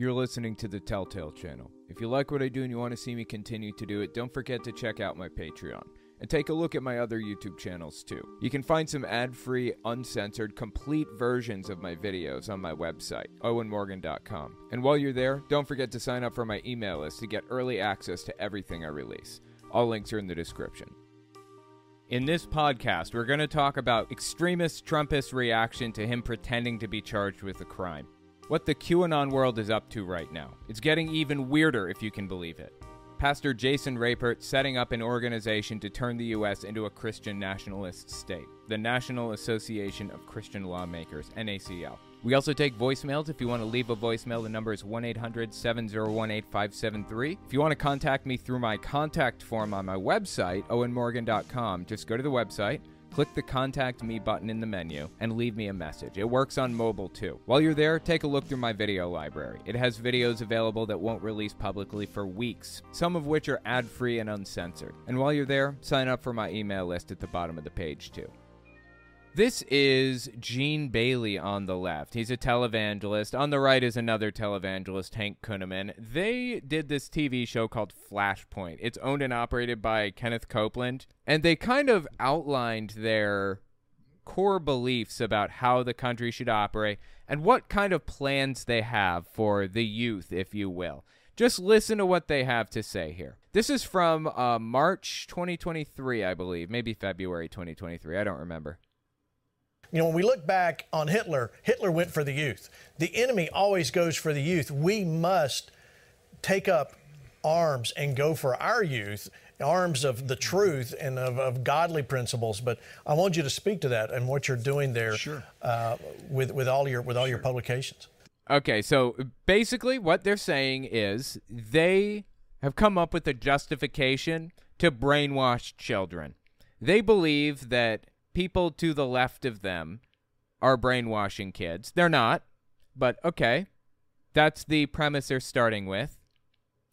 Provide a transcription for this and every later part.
You're listening to the Telltale channel. If you like what I do and you want to see me continue to do it, don't forget to check out my Patreon. And take a look at my other YouTube channels too. You can find some ad free, uncensored, complete versions of my videos on my website, owenmorgan.com. And while you're there, don't forget to sign up for my email list to get early access to everything I release. All links are in the description. In this podcast, we're going to talk about extremist Trumpist reaction to him pretending to be charged with a crime. What the QAnon world is up to right now. It's getting even weirder if you can believe it. Pastor Jason Rapert setting up an organization to turn the U.S. into a Christian nationalist state, the National Association of Christian Lawmakers, NACL. We also take voicemails. If you want to leave a voicemail, the number is 1 800 701 8573. If you want to contact me through my contact form on my website, owenmorgan.com, just go to the website. Click the Contact Me button in the menu and leave me a message. It works on mobile too. While you're there, take a look through my video library. It has videos available that won't release publicly for weeks, some of which are ad free and uncensored. And while you're there, sign up for my email list at the bottom of the page too. This is Gene Bailey on the left. He's a televangelist. On the right is another televangelist, Hank Kunneman. They did this TV show called Flashpoint. It's owned and operated by Kenneth Copeland. And they kind of outlined their core beliefs about how the country should operate and what kind of plans they have for the youth, if you will. Just listen to what they have to say here. This is from uh, March 2023, I believe, maybe February 2023. I don't remember. You know, when we look back on Hitler, Hitler went for the youth. The enemy always goes for the youth. We must take up arms and go for our youth, arms of the truth and of, of godly principles. But I want you to speak to that and what you're doing there Sure. uh, with, with all your with all your publications. Okay, so basically what they're saying is they have come up with a justification to brainwash children. They believe that people to the left of them are brainwashing kids. They're not, but okay. That's the premise they're starting with.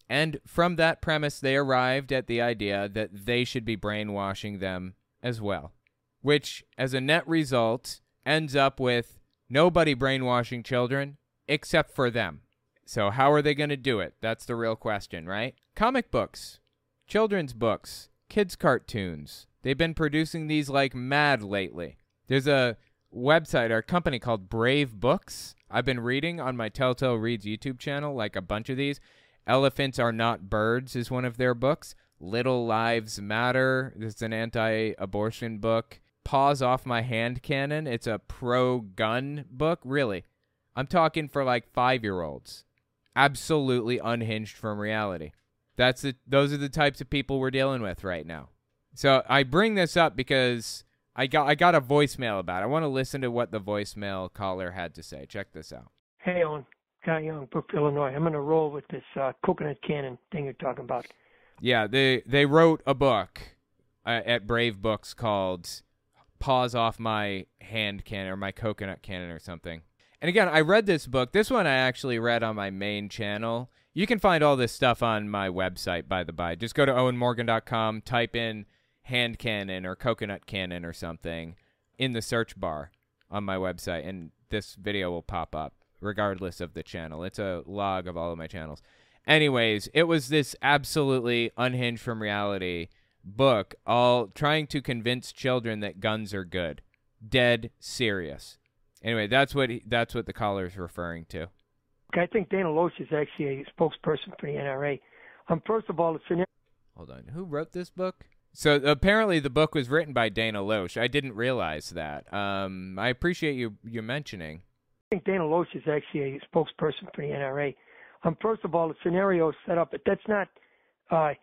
And from that premise, they arrived at the idea that they should be brainwashing them as well, which, as a net result, ends up with nobody brainwashing children except for them. So, how are they going to do it? That's the real question, right? Comic books, children's books, kids' cartoons. They've been producing these like mad lately. There's a website or a company called Brave Books. I've been reading on my Telltale Reads YouTube channel, like a bunch of these. Elephants Are Not Birds is one of their books. Little Lives Matter. This is an anti abortion book. Paws Off My Hand Cannon. It's a pro gun book. Really. I'm talking for like five year olds. Absolutely unhinged from reality. That's the those are the types of people we're dealing with right now. So I bring this up because I got I got a voicemail about it. I want to listen to what the voicemail caller had to say. Check this out. Hey, Owen. Guy Young, Brookville, Illinois. I'm going to roll with this uh, coconut cannon thing you're talking about. Yeah, they they wrote a book uh, at Brave Books called "Paws Off My Hand Cannon" or "My Coconut Cannon" or something. And again, I read this book. This one I actually read on my main channel. You can find all this stuff on my website, by the by. Just go to owenmorgan.com, type in hand cannon or coconut cannon or something in the search bar on my website, and this video will pop up regardless of the channel. It's a log of all of my channels. Anyways, it was this absolutely unhinged from reality book, all trying to convince children that guns are good. Dead serious. Anyway, that's what he, that's what the caller is referring to. Okay, I think Dana Loesch is actually a spokesperson for the NRA. Um, first of all, it's an Hold on. Who wrote this book? So apparently the book was written by Dana Loesch. I didn't realize that. Um, I appreciate you you mentioning. I think Dana Loesch is actually a spokesperson for the NRA. Um, first of all, the scenario is set up, but that's not uh,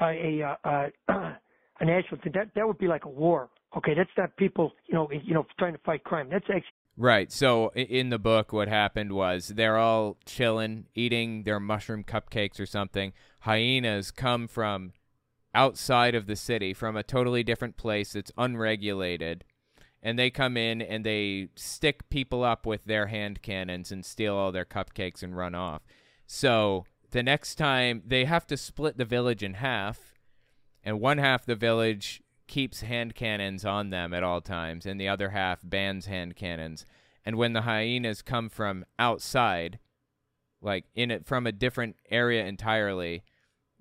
a uh, uh, a national thing. That that would be like a war. Okay, that's not people, you know, you know, trying to fight crime. That's actually Right. So in the book, what happened was they're all chilling, eating their mushroom cupcakes or something. Hyenas come from outside of the city, from a totally different place that's unregulated, and they come in and they stick people up with their hand cannons and steal all their cupcakes and run off. So the next time they have to split the village in half, and one half the village keeps hand cannons on them at all times, and the other half bans hand cannons. And when the hyenas come from outside, like in it from a different area entirely.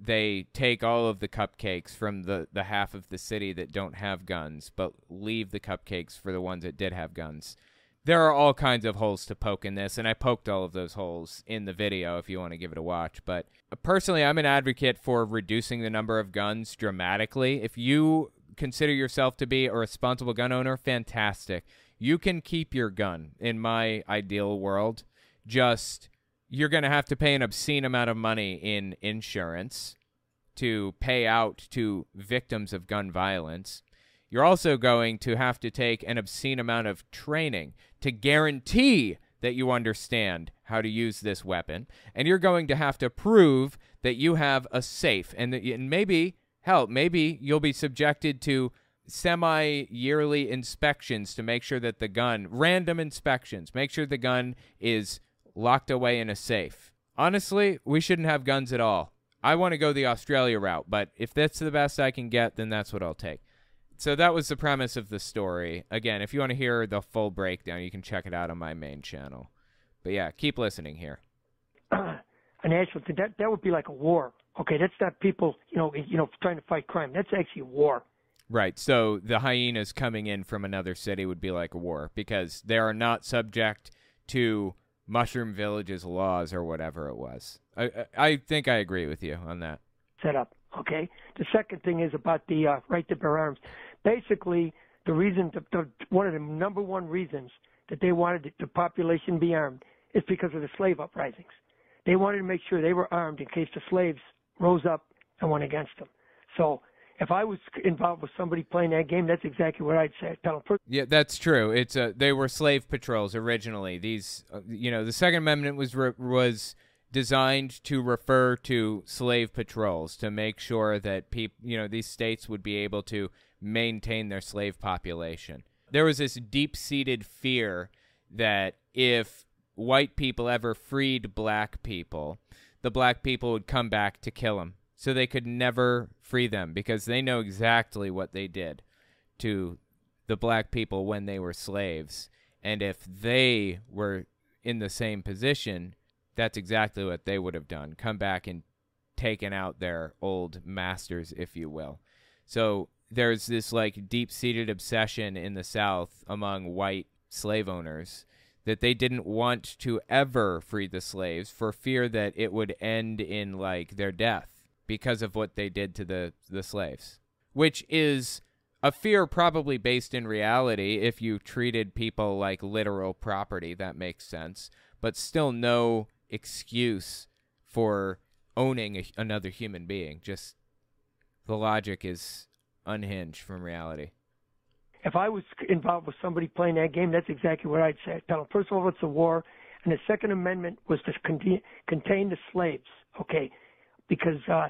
They take all of the cupcakes from the, the half of the city that don't have guns, but leave the cupcakes for the ones that did have guns. There are all kinds of holes to poke in this, and I poked all of those holes in the video if you want to give it a watch. But uh, personally, I'm an advocate for reducing the number of guns dramatically. If you consider yourself to be a responsible gun owner, fantastic. You can keep your gun in my ideal world. Just you're going to have to pay an obscene amount of money in insurance to pay out to victims of gun violence. You're also going to have to take an obscene amount of training to guarantee that you understand how to use this weapon. And you're going to have to prove that you have a safe and, that, and maybe Hell, maybe you'll be subjected to semi yearly inspections to make sure that the gun, random inspections, make sure the gun is locked away in a safe. Honestly, we shouldn't have guns at all. I want to go the Australia route, but if that's the best I can get, then that's what I'll take. So that was the premise of the story. Again, if you want to hear the full breakdown, you can check it out on my main channel. But yeah, keep listening here. a national that that would be like a war. Okay, that's not people, you know, you know, trying to fight crime. That's actually war. Right. So the hyenas coming in from another city would be like a war because they are not subject to Mushroom Village's laws or whatever it was. I I think I agree with you on that. Set up. Okay. The second thing is about the uh, right to bear arms. Basically, the reason, the, the, one of the number one reasons that they wanted the population be armed is because of the slave uprisings. They wanted to make sure they were armed in case the slaves rose up and went against them. So if I was involved with somebody playing that game, that's exactly what I'd say. Tell them. Yeah, that's true. It's uh, they were slave patrols originally. These, uh, you know, the Second Amendment was re- was designed to refer to slave patrols to make sure that people, you know, these states would be able to maintain their slave population. There was this deep-seated fear that if white people ever freed black people, the black people would come back to kill them. So they could never free them because they know exactly what they did to the black people when they were slaves. And if they were in the same position, that's exactly what they would have done come back and taken out their old masters, if you will. So there's this like deep seated obsession in the South among white slave owners that they didn't want to ever free the slaves for fear that it would end in like their death because of what they did to the the slaves which is a fear probably based in reality if you treated people like literal property that makes sense but still no excuse for owning a, another human being just the logic is unhinged from reality if I was involved with somebody playing that game, that's exactly what I'd say. Tell them, first of all, it's a war, and the Second Amendment was to contain, contain the slaves, okay? Because uh,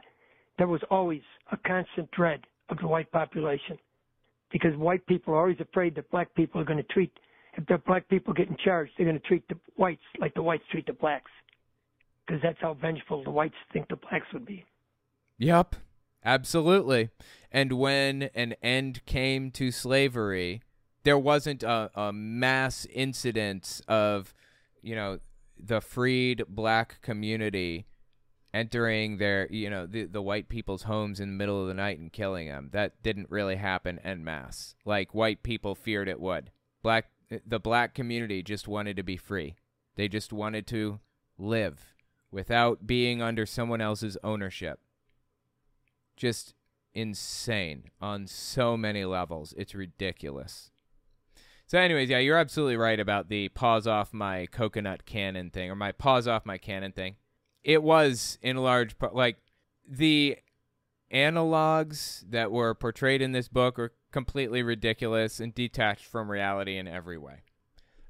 there was always a constant dread of the white population, because white people are always afraid that black people are going to treat, if the black people get in charge, they're going to treat the whites like the whites treat the blacks, because that's how vengeful the whites think the blacks would be. Yep, Absolutely. And when an end came to slavery, there wasn't a, a mass incidence of, you know, the freed black community entering their, you know, the, the white people's homes in the middle of the night and killing them. That didn't really happen en masse. Like white people feared it would. Black, the black community just wanted to be free. They just wanted to live without being under someone else's ownership just insane on so many levels. It's ridiculous. So, anyways, yeah, you're absolutely right about the paws off my coconut cannon thing or my paws off my cannon thing. It was in large part like the analogs that were portrayed in this book are completely ridiculous and detached from reality in every way.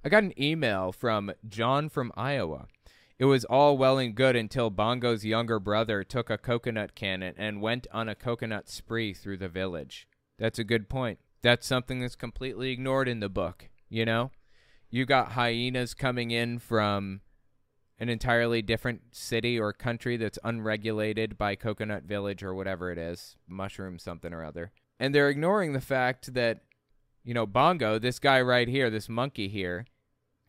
I got an email from John from Iowa it was all well and good until Bongo's younger brother took a coconut cannon and went on a coconut spree through the village. That's a good point. That's something that's completely ignored in the book, you know? You got hyenas coming in from an entirely different city or country that's unregulated by Coconut Village or whatever it is, mushroom something or other. And they're ignoring the fact that, you know, Bongo, this guy right here, this monkey here,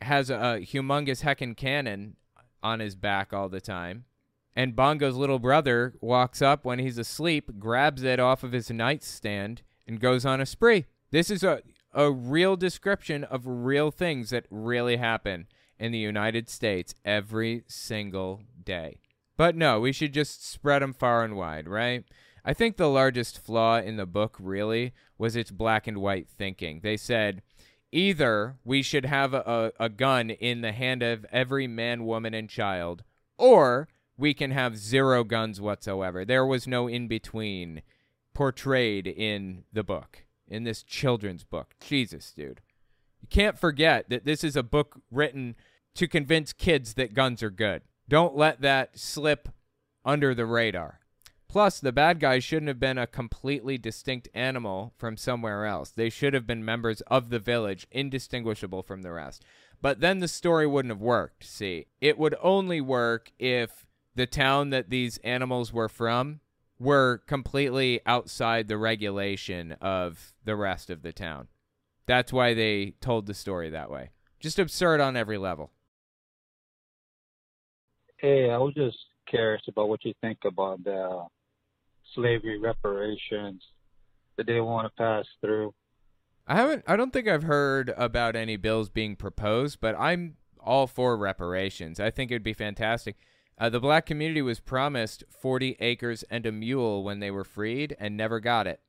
has a, humongous heckin' cannon on his back all the time. And Bongo's little brother walks up when he's asleep, grabs it off of his nightstand, and goes on a spree. This is a, a real description of real things that really happen in the United States every single day. But no, we should just spread them far and wide, right? I think the largest flaw in the book really was its black and white thinking. They said either we should have a, a, gun in the hand of every man, woman, and child, or we can have zero guns whatsoever. There was no in between portrayed in the book, in this children's book. Jesus, dude. You can't forget that this is a book written to convince kids that guns are good. Don't let that slip under the radar. Plus, the bad guys shouldn't have been a completely distinct animal from somewhere else. They should have been members of the village, indistinguishable from the rest. But then the story wouldn't have worked, see. It would only work if the town that these animals were from were completely outside the regulation of the rest of the town. That's why they told the story that way. Just absurd on every level. Hey, I was just curious about what you think about the slavery reparations that they want to pass through. I haven't I don't think I've heard about any bills being proposed, but I'm all for reparations. I think it would be fantastic. Uh, the black community was promised 40 acres and a mule when they were freed and never got it.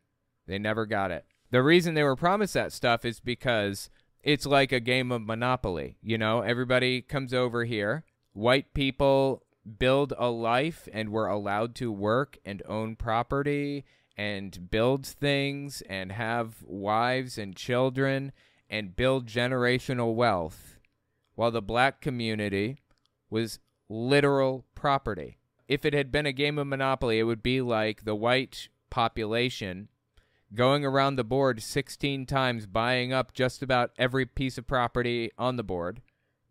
They never got it. The reason they were promised that stuff is because it's like a game of Monopoly. You know, everybody comes over here. White people build a life and were allowed to work and own property and build things and have wives and children and build generational wealth while the black community was literal property. If it had been a game of Monopoly, it would be like the white population going around the board 16 times, buying up just about every piece of property on the board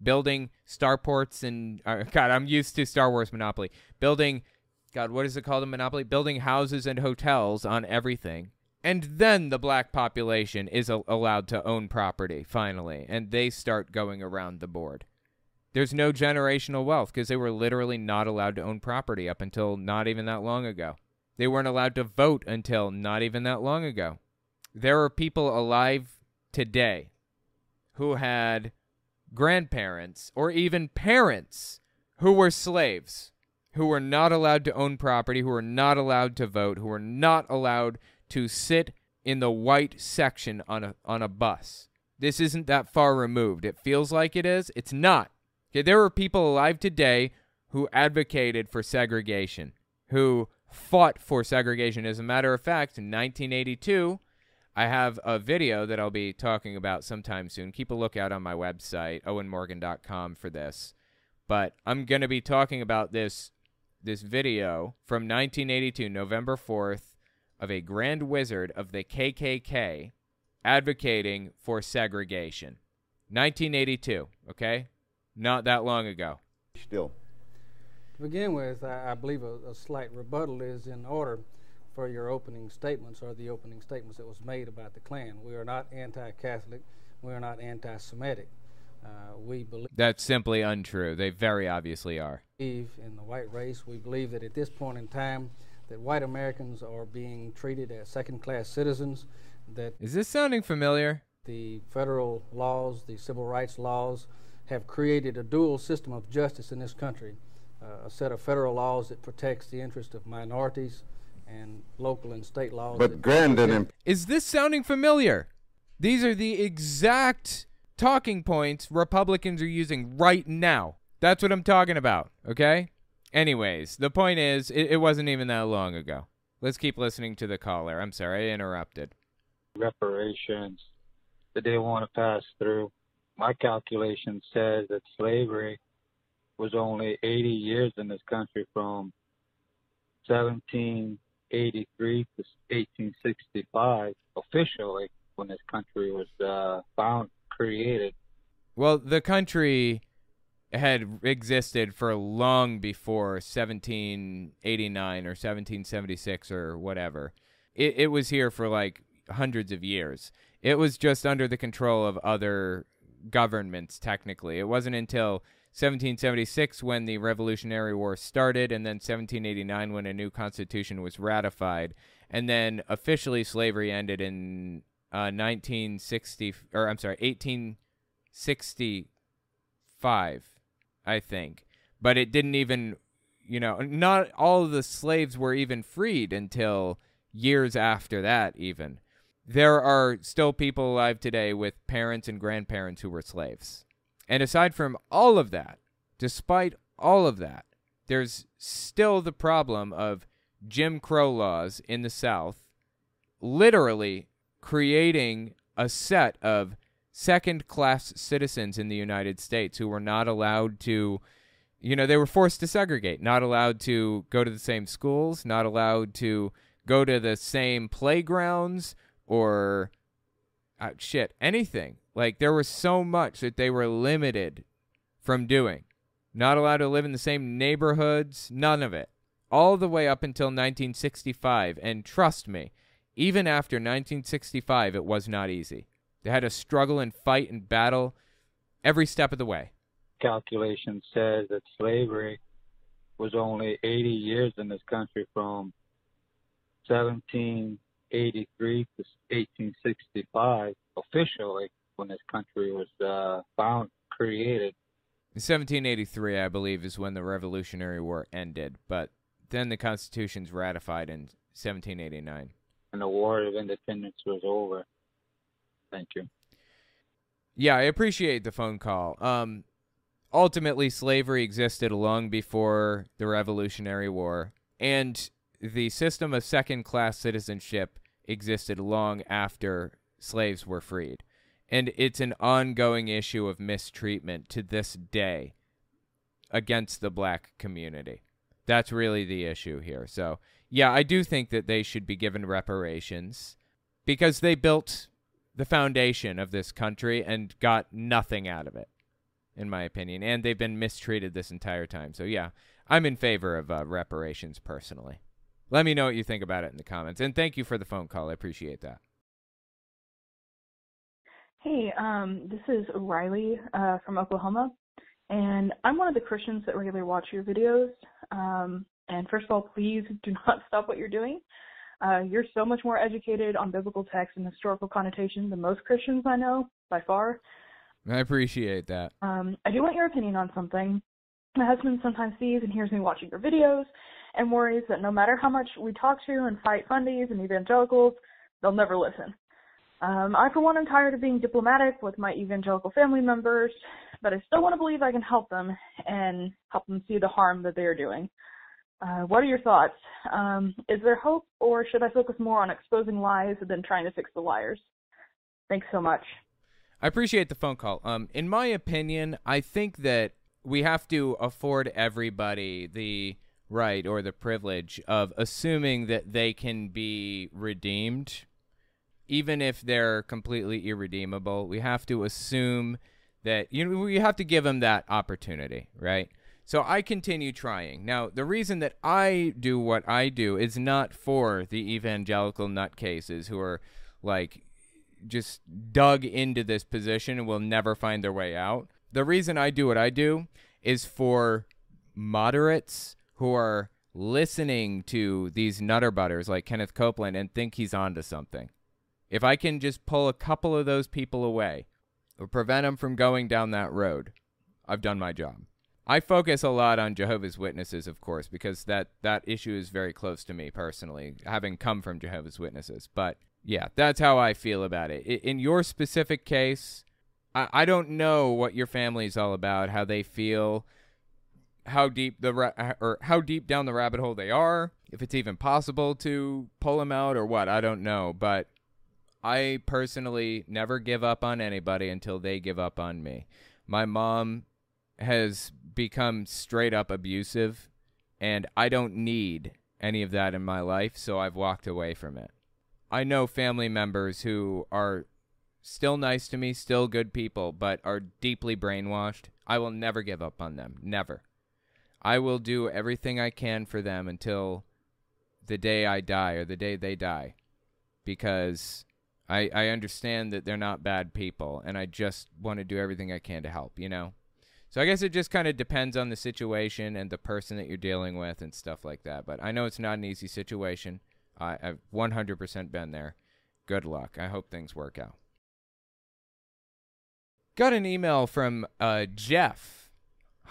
building starports and uh, God, I'm used to Star Wars Monopoly. Building, God, what is it called in Monopoly? Building houses and hotels on everything. And then the black population is a- allowed to own property finally, and they start going around the board. There's no generational wealth because they were literally not allowed to own property up until not even that long ago. They weren't allowed to vote until not even that long ago. There are people alive today who had grandparents, or even parents who were slaves, who were not allowed to own property, who were not allowed to vote, who were not allowed to sit in the white section on a on a bus. This isn't that far removed. It feels like it is. It's not. Okay, there are people alive today who advocated for segregation, who fought for segregation. As a matter of fact, in 1982, I have a video that I'll be talking about sometime soon. Keep a lookout on my website, owenmorgan.com, for this. But I'm going to be talking about this this video from 1982, November 4th, of a grand wizard of the KKK advocating for segregation. 1982, okay? Not that long ago. Still. To begin with, I, I believe a, a slight rebuttal is in order for your opening statements or the opening statements that was made about the Klan. We are not anti-Catholic. We are not anti-Semitic. Uh, we believe that's simply untrue. They very obviously are. In the white race, we believe that at this point in time, that white Americans are being treated as second-class citizens. That is this sounding familiar? The federal laws, the civil rights laws, have created a dual system of justice in this country. Uh, a set of federal laws that protects the interest of minorities and local and state laws. But Grandin, is this sounding familiar? These are the exact talking points Republicans are using right now. That's what I'm talking about, okay? Anyways, the point is, it, it wasn't even that long ago. Let's keep listening to the caller. I'm sorry, I interrupted. Reparations that they want to pass through. My calculation says that slavery was only 80 years in this country from 17 1883 to 1865 officially when this country was uh, found created. Well, the country had existed for long before 1789 or 1776 or whatever. It, it was here for like hundreds of years. It was just under the control of other governments, technically. It wasn't until 1776 when the Revolutionary War started, and then 1789 when a new constitution was ratified, and then officially slavery ended in uh, 1960 or I'm sorry 1865, I think. But it didn't even, you know, not all of the slaves were even freed until years after that, even. There are still people alive today with parents and grandparents who were slaves. And aside from all of that, despite all of that, there's still the problem of Jim Crow laws in the South literally creating a set of second class citizens in the United States who were not allowed to, you know, they were forced to segregate, not allowed to go to the same schools, not allowed to go to the same playgrounds or uh, shit, anything. Like there was so much that they were limited from doing. Not allowed to live in the same neighborhoods, none of it. All the way up until 1965. And trust me, even after 1965, it was not easy. They had to struggle and fight and battle every step of the way. Calculation says that slavery was only 80 years in this country from 1783 to 1865 officially when this country was uh, found created. 1783, I believe, is when the Revolutionary War ended, but then the Constitution's ratified in 1789. And the War of Independence was over. Thank you. Yeah, I appreciate the phone call. Um, ultimately, slavery existed long before the Revolutionary War, and the system of second class citizenship existed long after slaves were freed. And it's an ongoing issue of mistreatment to this day against the black community. That's really the issue here. So, yeah, I do think that they should be given reparations because they built the foundation of this country and got nothing out of it, in my opinion. And they've been mistreated this entire time. So, yeah, I'm in favor of uh, reparations personally. Let me know what you think about it in the comments. And thank you for the phone call. I appreciate that. Hey, um, this is Riley uh, from Oklahoma, and I'm one of the Christians that regularly watch your videos. Um, and first of all, please do not stop what you're doing. Uh, you're so much more educated on biblical text and historical connotation than most Christians I know, by far. I appreciate that. Um, I do want your opinion on something. My husband sometimes sees and hears me watching your videos and worries that no matter how much we talk to and fight fundies and evangelicals, they'll never listen. Um, I, for one, am tired of being diplomatic with my evangelical family members, but I still want to believe I can help them and help them see the harm that they are doing. Uh, what are your thoughts? Um, is there hope, or should I focus more on exposing lies than trying to fix the liars? Thanks so much. I appreciate the phone call. Um, in my opinion, I think that we have to afford everybody the right or the privilege of assuming that they can be redeemed even if they're completely irredeemable, we have to assume that you know we have to give them that opportunity, right? So I continue trying. Now, the reason that I do what I do is not for the evangelical nutcases who are like just dug into this position and will never find their way out. The reason I do what I do is for moderates who are listening to these nutter butters like Kenneth Copeland and think he's onto something. If I can just pull a couple of those people away or prevent them from going down that road, I've done my job. I focus a lot on Jehovah's Witnesses, of course, because that, that issue is very close to me personally, having come from Jehovah's Witnesses. But yeah, that's how I feel about it. In your specific case, I, I don't know what your family is all about, how they feel, how deep the ra- or how deep down the rabbit hole they are, if it's even possible to pull them out or what. I don't know, but I personally never give up on anybody until they give up on me. My mom has become straight up abusive, and I don't need any of that in my life, so I've walked away from it. I know family members who are still nice to me, still good people, but are deeply brainwashed. I will never give up on them. Never. I will do everything I can for them until the day I die or the day they die because I, I understand that they're not bad people, and I just want to do everything I can to help, you know? So I guess it just kind of depends on the situation and the person that you're dealing with and stuff like that. But I know it's not an easy situation. I, I've 100% been there. Good luck. I hope things work out. Got an email from uh, Jeff.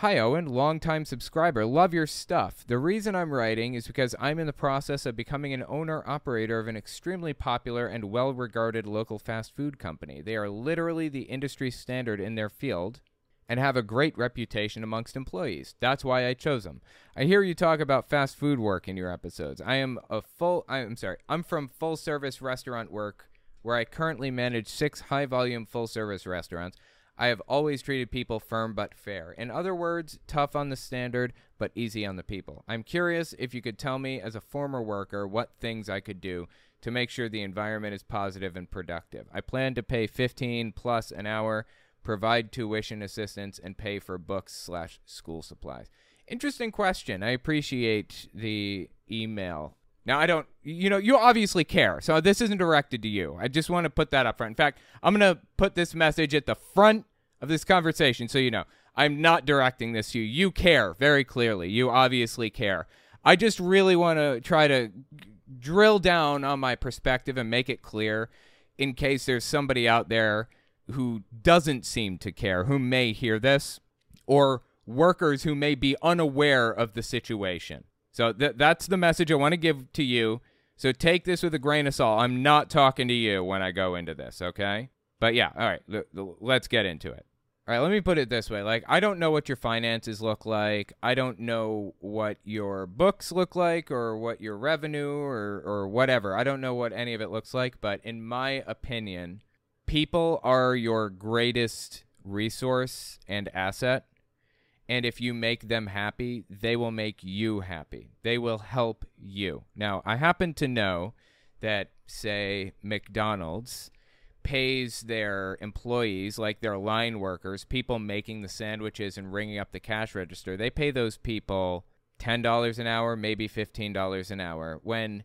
Hi, Owen, longtime subscriber. Love your stuff. The reason I'm writing is because I'm in the process of becoming an owner operator of an extremely popular and well regarded local fast food company. They are literally the industry standard in their field and have a great reputation amongst employees. That's why I chose them. I hear you talk about fast food work in your episodes. I am a full I'm sorry. I'm from full service restaurant work where I currently manage 6 high volume full service restaurants. I have always treated people firm but fair. In other words, tough on the standard but easy on the people. I'm curious if you could tell me as a former worker what things I could do to make sure the environment is positive and productive. I plan to pay 15 plus an hour provide tuition assistance, and pay for books slash school supplies? Interesting question. I appreciate the email. Now, I don't, you know, you obviously care. So this isn't directed to you. I just want to put that up front. In fact, I'm going to put this message at the front of this conversation so you know. I'm not directing this to you. You care very clearly. You obviously care. I just really want to try to drill down on my perspective and make it clear in case there's somebody out there who doesn't seem to care, who may hear this, or workers who may be unaware of the situation. So th- that's the message I want to give to you. So take this with a grain of salt. I'm not talking to you when I go into this, okay? But yeah, all right, l- l- let's get into it. All right, let me put it this way. Like, I don't know what your finances look like. I don't know what your books look like or what your revenue or, or whatever. I don't know what any of it looks like. But in my opinion, people are your greatest resource and asset. And if you make them happy, they will make you happy. They will help you. Now, I happen to know that, say, McDonald's pays their employees, like their line workers, people making the sandwiches and ringing up the cash register, they pay those people $10 an hour, maybe $15 an hour. When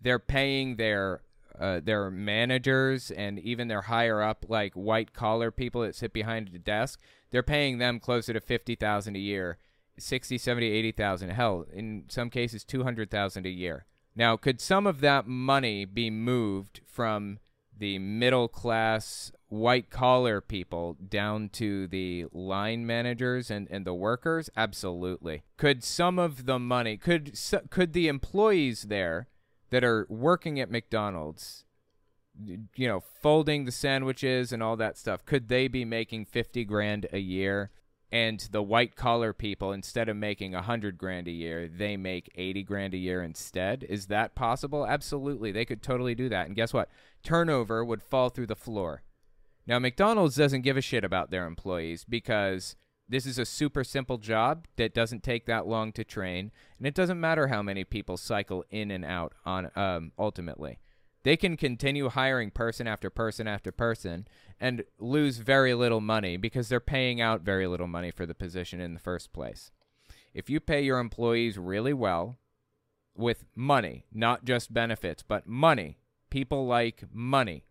they're paying their uh, their managers and even their higher up like white collar people that sit behind a desk they're paying them closer to 50,000 a year 60 70 80,000 hell in some cases 200,000 a year now could some of that money be moved from the middle class white collar people down to the line managers and, and the workers absolutely could some of the money could could the employees there that are working at McDonald's, you know, folding the sandwiches and all that stuff, could they be making 50 grand a year? And the white collar people, instead of making a 100 grand a year, they make 80 grand a year instead. Is that possible? Absolutely. They could totally do that. And guess what? Turnover would fall through the floor. Now, McDonald's doesn't give a shit about their employees because this is a super simple job that doesn't take that long to train, and it doesn't matter how many people cycle in and out on um, ultimately. They can continue hiring person after person after person and lose very little money because they're paying out very little money for the position in the first place. If you pay your employees really well with money, not just benefits, but money, people like money,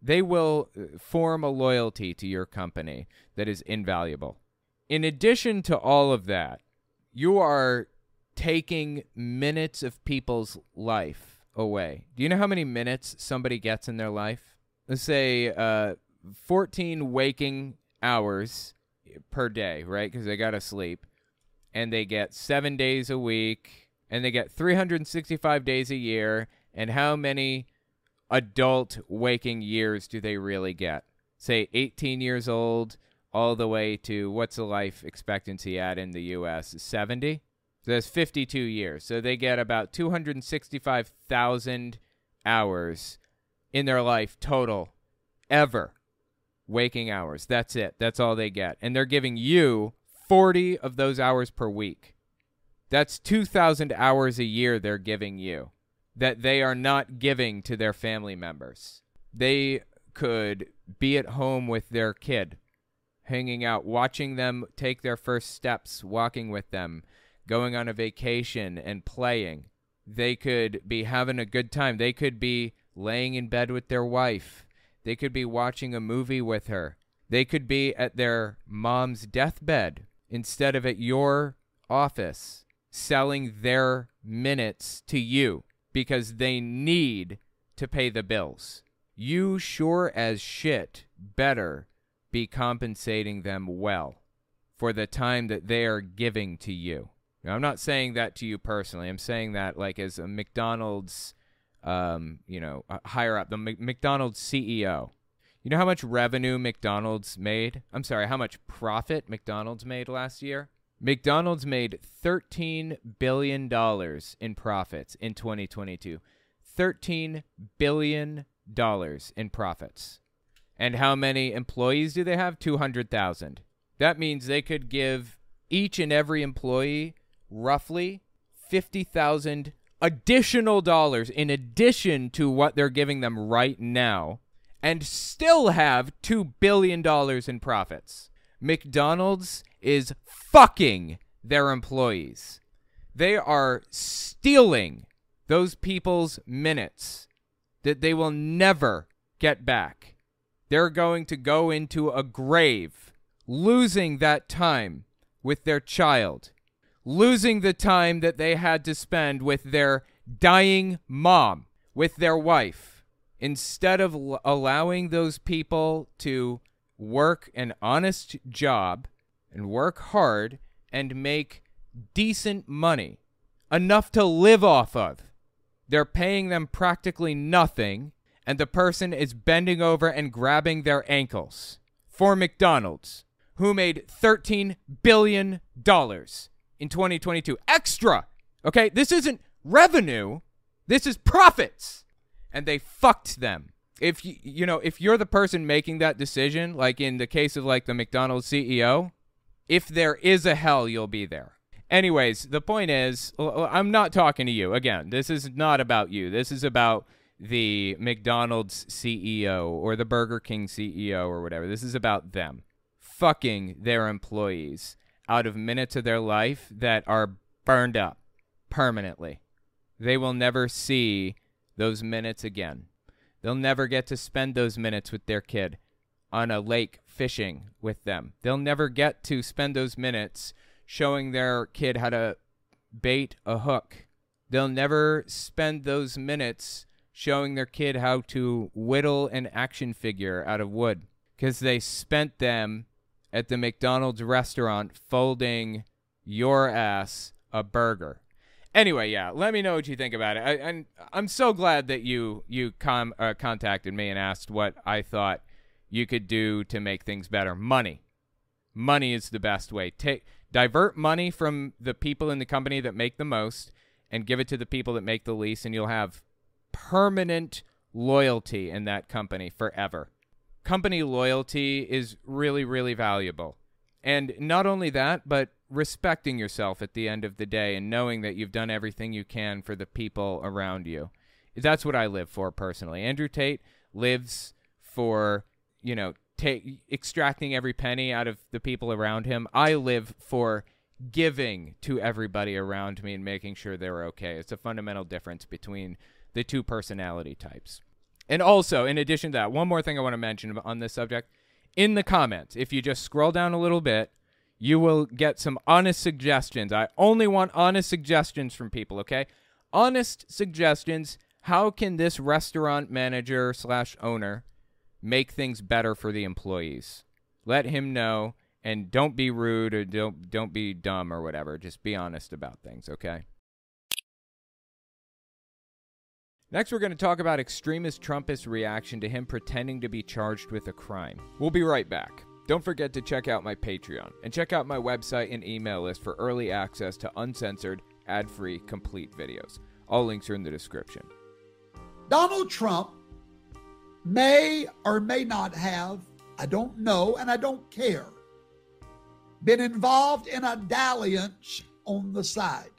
they will uh, form a loyalty to your company that is invaluable in addition to all of that, you are taking minutes of people's life away. Do you know how many minutes somebody gets in their life? Let's say uh, 14 waking hours per day, right? Because they got to sleep. And they get seven days a week, and they get 365 days a year. And how many adult waking years do they really get? Say 18 years old all the way to what's the life expectancy at in the U.S. 70. That's 52 years. So they get about 265,000 hours in their life total, ever. Waking hours. That's it. That's all they get. And they're giving you 40 of those hours per week. That's 2,000 hours a year they're giving you that they are not giving to their family members. They could be at home with their kid hanging out, watching them take their first steps, walking with them, going on a vacation and playing. They could be having a good time. They could be laying in bed with their wife. They could be watching a movie with her. They could be at their mom's deathbed instead of at your office selling their minutes to you because they need to pay the bills. You sure as shit better be compensating them well for the time that they are giving to you. Now, I'm not saying that to you personally. I'm saying that like as a McDonald's, um, you know, higher up, the M- McDonald's CEO. You know how much revenue McDonald's made? I'm sorry, how much profit McDonald's made last year? McDonald's made $13 billion in profits in 2022. $13 billion in profits. And how many employees do they have? 200,000. That means they could give each and every employee roughly 50,000 additional dollars in addition to what they're giving them right now and still have 2 billion dollars in profits. McDonald's is fucking their employees. They are stealing those people's minutes that they will never get back. They're going to go into a grave losing that time with their child, losing the time that they had to spend with their dying mom, with their wife, instead of allowing those people to work an honest job and work hard and make decent money, enough to live off of. They're paying them practically nothing, and the person is bending over and grabbing their ankles. For McDonald's, who made $13 billion in 2022. Extra! Okay, this isn't revenue, this is profits. And they fucked them. If you, you know, if you're the person making that decision, like in the case of like the McDonald's CEO, if there is a hell, you'll be there. Anyways, the point is, I'm not talking to you. Again, this is not about you. This is about the McDonald's CEO or the Burger King CEO or whatever. This is about them fucking their employees out of minutes of their life that are burned up permanently. They will never see those minutes again. They'll never get to spend those minutes with their kid on a lake fishing with them. They'll never get to spend those minutes showing their kid how to bait a hook. They'll never spend those minutes showing their kid how to whittle an action figure out of wood because they spent them at the McDonald's restaurant folding your ass a burger. Anyway, yeah, let me know what you think about it. I, and I'm so glad that you you com- uh, contacted me and asked what I thought you could do to make things better. Money, money is the best way. Take divert money from the people in the company that make the most and give it to the people that make the least, and you'll have permanent loyalty in that company forever company loyalty is really, really valuable. And not only that, but respecting yourself at the end of the day and knowing that you've done everything you can for the people around you. That's what I live for personally. Andrew Tate lives for, you know, take extracting every penny out of the people around him. I live for giving to everybody around me and making sure they're okay. It's a fundamental difference between the two personality types. And also, in addition to that, one more thing I want to mention on this subject. In the comments, if you just scroll down a little bit, you will get some honest suggestions. I only want honest suggestions from people, okay? Honest suggestions. How can this restaurant manager slash owner make things better for the employees? Let him know and don't be rude or don't don't be dumb or whatever. Just be honest about things, okay? Next, we're going to talk about extremist Trumpist reaction to him pretending to be charged with a crime. We'll be right back. Don't forget to check out my Patreon and check out my website and email list for early access to uncensored, ad free, complete videos. All links are in the description. Donald Trump may or may not have, I don't know and I don't care, been involved in a dalliance on the side.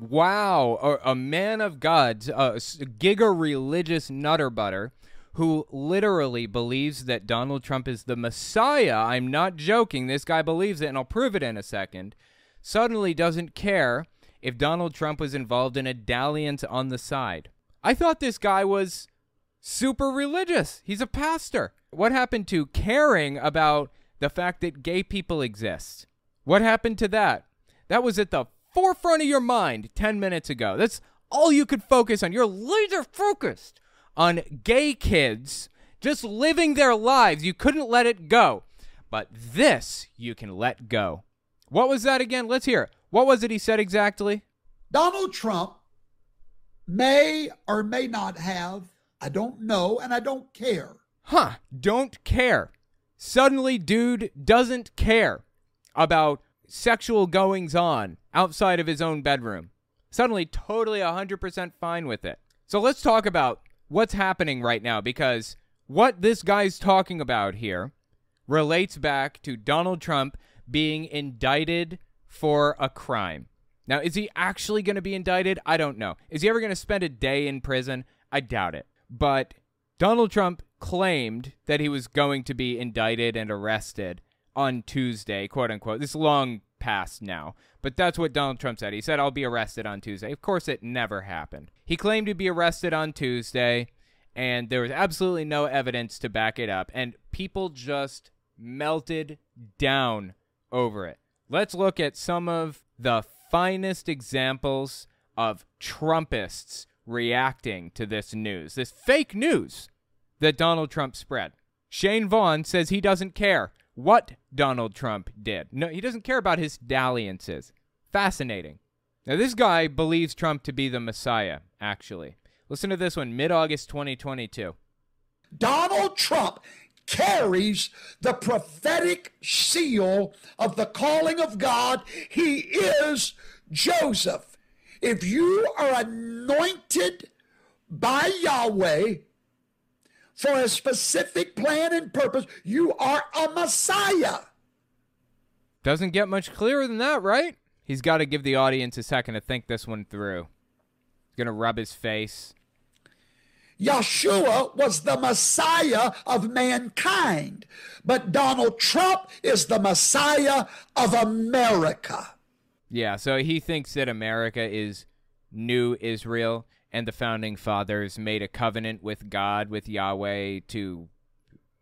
Wow, a, a man of God, a giga religious nutter butter who literally believes that Donald Trump is the Messiah. I'm not joking. This guy believes it, and I'll prove it in a second. Suddenly doesn't care if Donald Trump was involved in a dalliance on the side. I thought this guy was super religious. He's a pastor. What happened to caring about the fact that gay people exist? What happened to that? That was at the forefront of your mind 10 minutes ago. That's all you could focus on. You're laser focused on gay kids just living their lives. You couldn't let it go. But this you can let go. What was that again? Let's hear it. What was it he said exactly? Donald Trump may or may not have, I don't know, and I don't care. Huh, don't care. Suddenly, dude doesn't care about sexual goings on outside of his own bedroom. Suddenly, totally 100% fine with it. So let's talk about what's happening right now because what this guy's talking about here relates back to Donald Trump being indicted for a crime. Now, is he actually going to be indicted? I don't know. Is he ever going to spend a day in prison? I doubt it. But Donald Trump claimed that he was going to be indicted and arrested on Tuesday, quote unquote. This long past now, but that's what Donald Trump said. He said, I'll be arrested on Tuesday. Of course, it never happened. He claimed to be arrested on Tuesday, and there was absolutely no evidence to back it up. And people just melted down over it. Let's look at some of the finest examples of Trumpists reacting to this news, this fake news that Donald Trump spread. Shane Vaughn says he doesn't care what Donald Trump did. No, he doesn't care about his dalliances. Fascinating. Now, this guy believes Trump to be the Messiah, actually. Listen to this one, mid August 2022. Donald Trump carries the prophetic seal of the calling of God. He is Joseph. If you are anointed by Yahweh for a specific plan and purpose, you are a Messiah. Doesn't get much clearer than that, right? He's got to give the audience a second to think this one through. He's going to rub his face. Yeshua was the Messiah of mankind, but Donald Trump is the Messiah of America. Yeah, so he thinks that America is new Israel and the founding fathers made a covenant with God, with Yahweh, to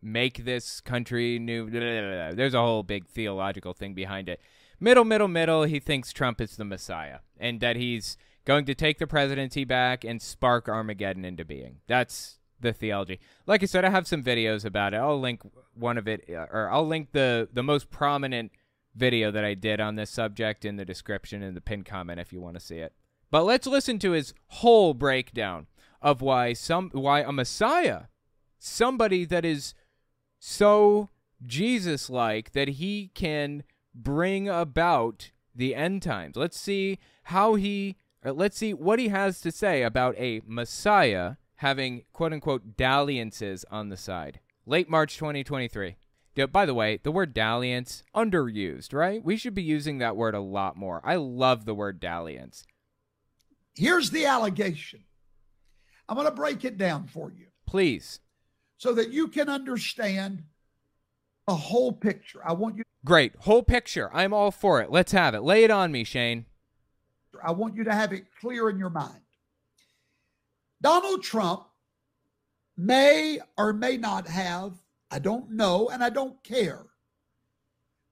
make this country new. There's a whole big theological thing behind it. Middle, middle, middle, he thinks Trump is the Messiah and that he's going to take the presidency back and spark Armageddon into being. That's the theology. Like I said, I have some videos about it. I'll link one of it, uh, or I'll link the the most prominent video that I did on this subject in the description in the pinned comment if you want to see it. But let's listen to his whole breakdown of why some why a Messiah, somebody that is so Jesus like that he can bring about the end times. Let's see how he uh, let's see what he has to say about a Messiah having quote unquote dalliances on the side. Late March 2023. By the way, the word dalliance underused, right? We should be using that word a lot more. I love the word dalliance. Here's the allegation. I'm going to break it down for you. Please. So that you can understand the whole picture. I want you Great. Whole picture. I'm all for it. Let's have it. Lay it on me, Shane. I want you to have it clear in your mind. Donald Trump may or may not have, I don't know, and I don't care,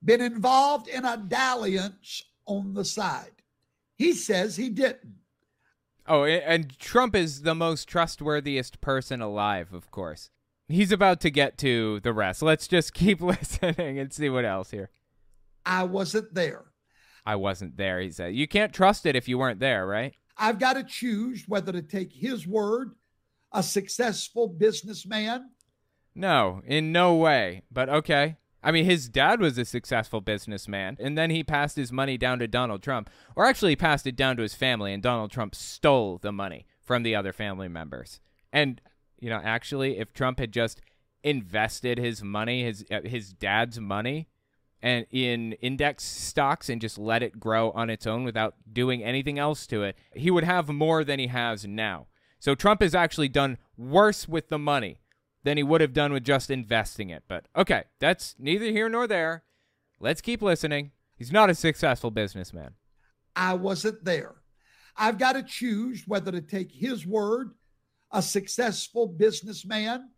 been involved in a dalliance on the side. He says he didn't. Oh, and Trump is the most trustworthiest person alive, of course. He's about to get to the rest. Let's just keep listening and see what else here. I wasn't there. I wasn't there, he said. You can't trust it if you weren't there, right? I've got to choose whether to take his word, a successful businessman. No, in no way. But okay. I mean, his dad was a successful businessman, and then he passed his money down to Donald Trump, or actually he passed it down to his family, and Donald Trump stole the money from the other family members. And you know, actually, if Trump had just invested his money, his uh, his dad's money, and in index stocks and just let it grow on its own without doing anything else to it, he would have more than he has now. So Trump has actually done worse with the money than he would have done with just investing it. But okay, that's neither here nor there. Let's keep listening. He's not a successful businessman. I wasn't there. I've got to choose whether to take his word, a successful businessman,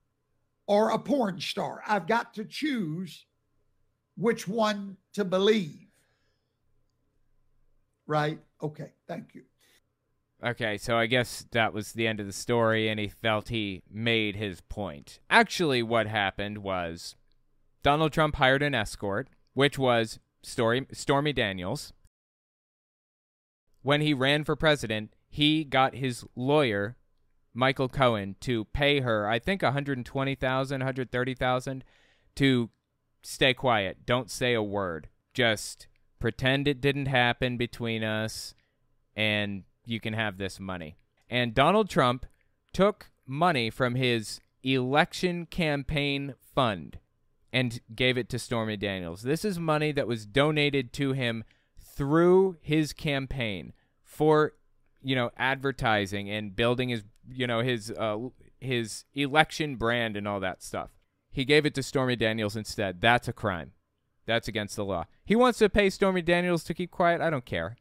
or a porn star. I've got to choose which one to believe. right? Okay, thank you. Okay, so I guess that was the end of the story, and he felt he made his point. Actually, what happened was Donald Trump hired an escort, which was Story, Stormy Daniels. When he ran for president, he got his lawyer, Michael Cohen, to pay her, I think, 120,000, 130,000 to stay quiet. Don't say a word. Just pretend it didn't happen between us and you can have this money. And Donald Trump took money from his election campaign fund and gave it to Stormy Daniels. This is money that was donated to him through his campaign for, you know, advertising and building his, you know, his uh, his election brand and all that stuff. He gave it to Stormy Daniels instead. That's a crime. That's against the law. He wants to pay Stormy Daniels to keep quiet. I don't care.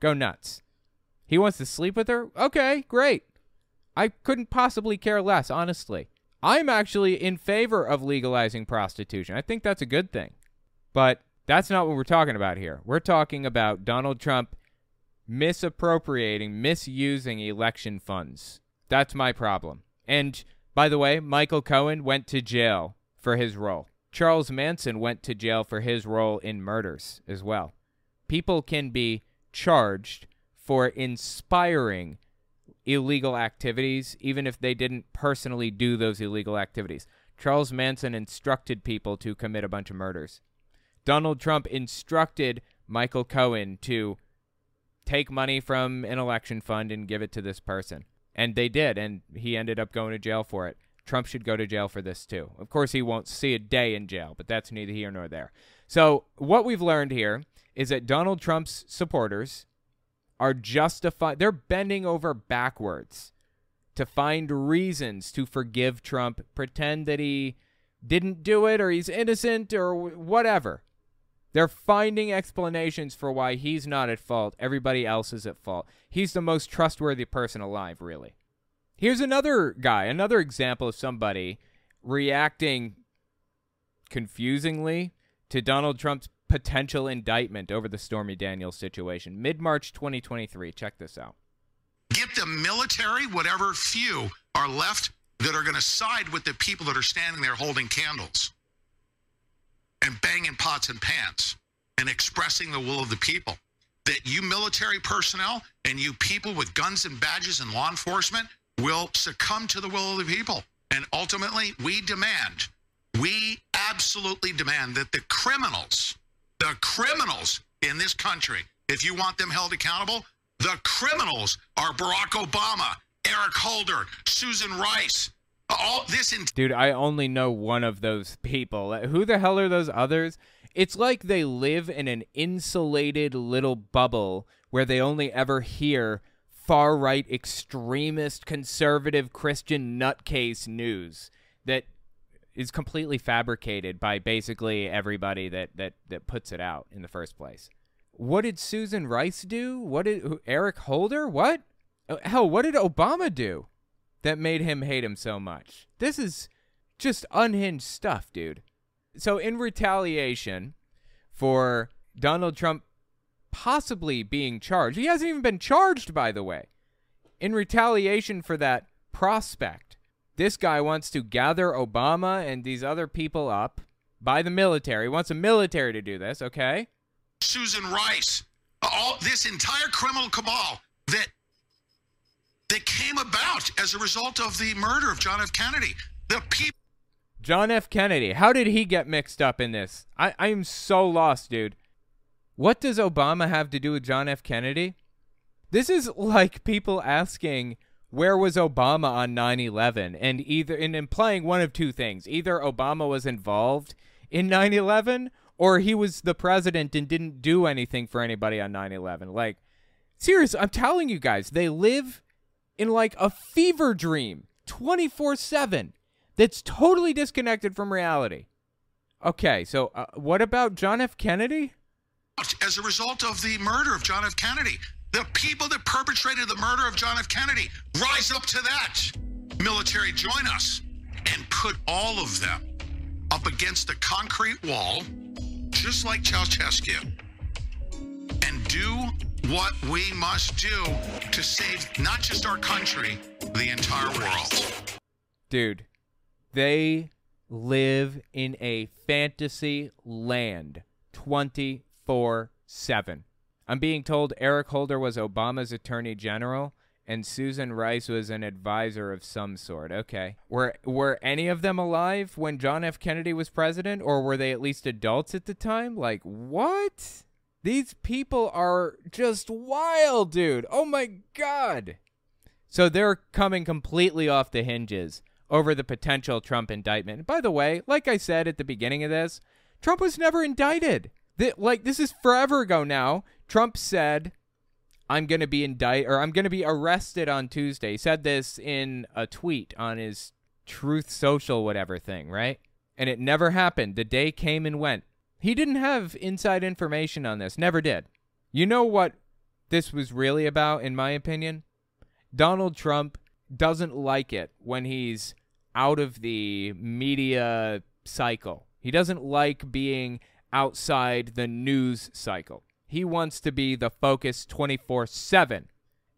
Go nuts. He wants to sleep with her? Okay, great. I couldn't possibly care less, honestly. I'm actually in favor of legalizing prostitution. I think that's a good thing. But that's not what we're talking about here. We're talking about Donald Trump misappropriating, misusing election funds. That's my problem. And by the way, Michael Cohen went to jail for his role. Charles Manson went to jail for his role in murders as well. People can be charged for inspiring illegal activities, even if they didn't personally do those illegal activities. Charles Manson instructed people to commit a bunch of murders. Donald Trump instructed Michael Cohen to take money from an election fund and give it to this person. And they did, and he ended up going to jail for it. Trump should go to jail for this too. Of course, he won't see a day in jail, but that's neither here nor there. So, what we've learned here is that Donald Trump's supporters are justified. They're bending over backwards to find reasons to forgive Trump, pretend that he didn't do it or he's innocent or whatever. They're finding explanations for why he's not at fault. Everybody else is at fault. He's the most trustworthy person alive, really. Here's another guy, another example of somebody reacting confusingly to Donald Trump's potential indictment over the Stormy Daniels situation. Mid March 2023. Check this out. Get the military, whatever few are left that are going to side with the people that are standing there holding candles and banging pots and pans and expressing the will of the people. That you military personnel and you people with guns and badges and law enforcement will succumb to the will of the people. And ultimately, we demand, we absolutely demand that the criminals the criminals in this country, if you want them held accountable, the criminals are Barack Obama, Eric Holder, Susan Rice. All this in- Dude, I only know one of those people. Who the hell are those others? It's like they live in an insulated little bubble where they only ever hear far right extremist conservative Christian nutcase news that is completely fabricated by basically everybody that that that puts it out in the first place. What did Susan Rice do? What did Eric Holder? What? Uh, hell, what did Obama do that made him hate him so much? This is just unhinged stuff, dude. So in retaliation for Donald Trump possibly being charged, he hasn't even been charged by the way. In retaliation for that prospect this guy wants to gather Obama and these other people up by the military. He wants the military to do this, okay? Susan Rice, all this entire criminal cabal that that came about as a result of the murder of John F. Kennedy. The people John F. Kennedy. How did he get mixed up in this? I, I'm so lost, dude. What does Obama have to do with John F. Kennedy? This is like people asking where was Obama on 9/11 and either in implying one of two things. Either Obama was involved in 9/11 or he was the president and didn't do anything for anybody on 9/11 like serious I'm telling you guys they live in like a fever dream 24/7 that's totally disconnected from reality. Okay so uh, what about John F. Kennedy? As a result of the murder of John F. Kennedy the people that perpetrated the murder of John F. Kennedy rise up to that. Military, join us and put all of them up against a concrete wall, just like Ceausescu, and do what we must do to save not just our country, the entire world. Dude, they live in a fantasy land 24 7. I'm being told Eric Holder was Obama's attorney general and Susan Rice was an advisor of some sort. Okay. Were were any of them alive when John F. Kennedy was president or were they at least adults at the time? Like, what? These people are just wild, dude. Oh my god. So they're coming completely off the hinges over the potential Trump indictment. by the way, like I said at the beginning of this, Trump was never indicted. Th- like this is forever ago now. Trump said, "I'm going to be indicted or I'm going to be arrested on Tuesday." He said this in a tweet on his Truth Social whatever thing, right? And it never happened. The day came and went. He didn't have inside information on this. Never did. You know what this was really about in my opinion? Donald Trump doesn't like it when he's out of the media cycle. He doesn't like being outside the news cycle. He wants to be the focus 24 7.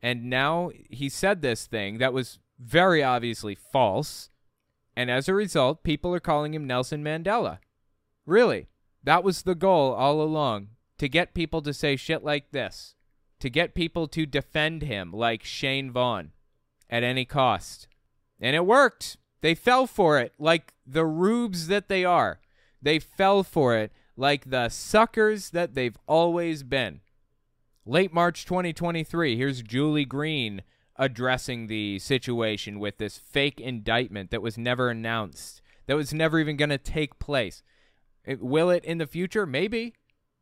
And now he said this thing that was very obviously false. And as a result, people are calling him Nelson Mandela. Really, that was the goal all along to get people to say shit like this, to get people to defend him like Shane Vaughn at any cost. And it worked. They fell for it like the rubes that they are. They fell for it like the suckers that they've always been. Late March 2023, here's Julie Green addressing the situation with this fake indictment that was never announced, that was never even going to take place. It, will it in the future? Maybe.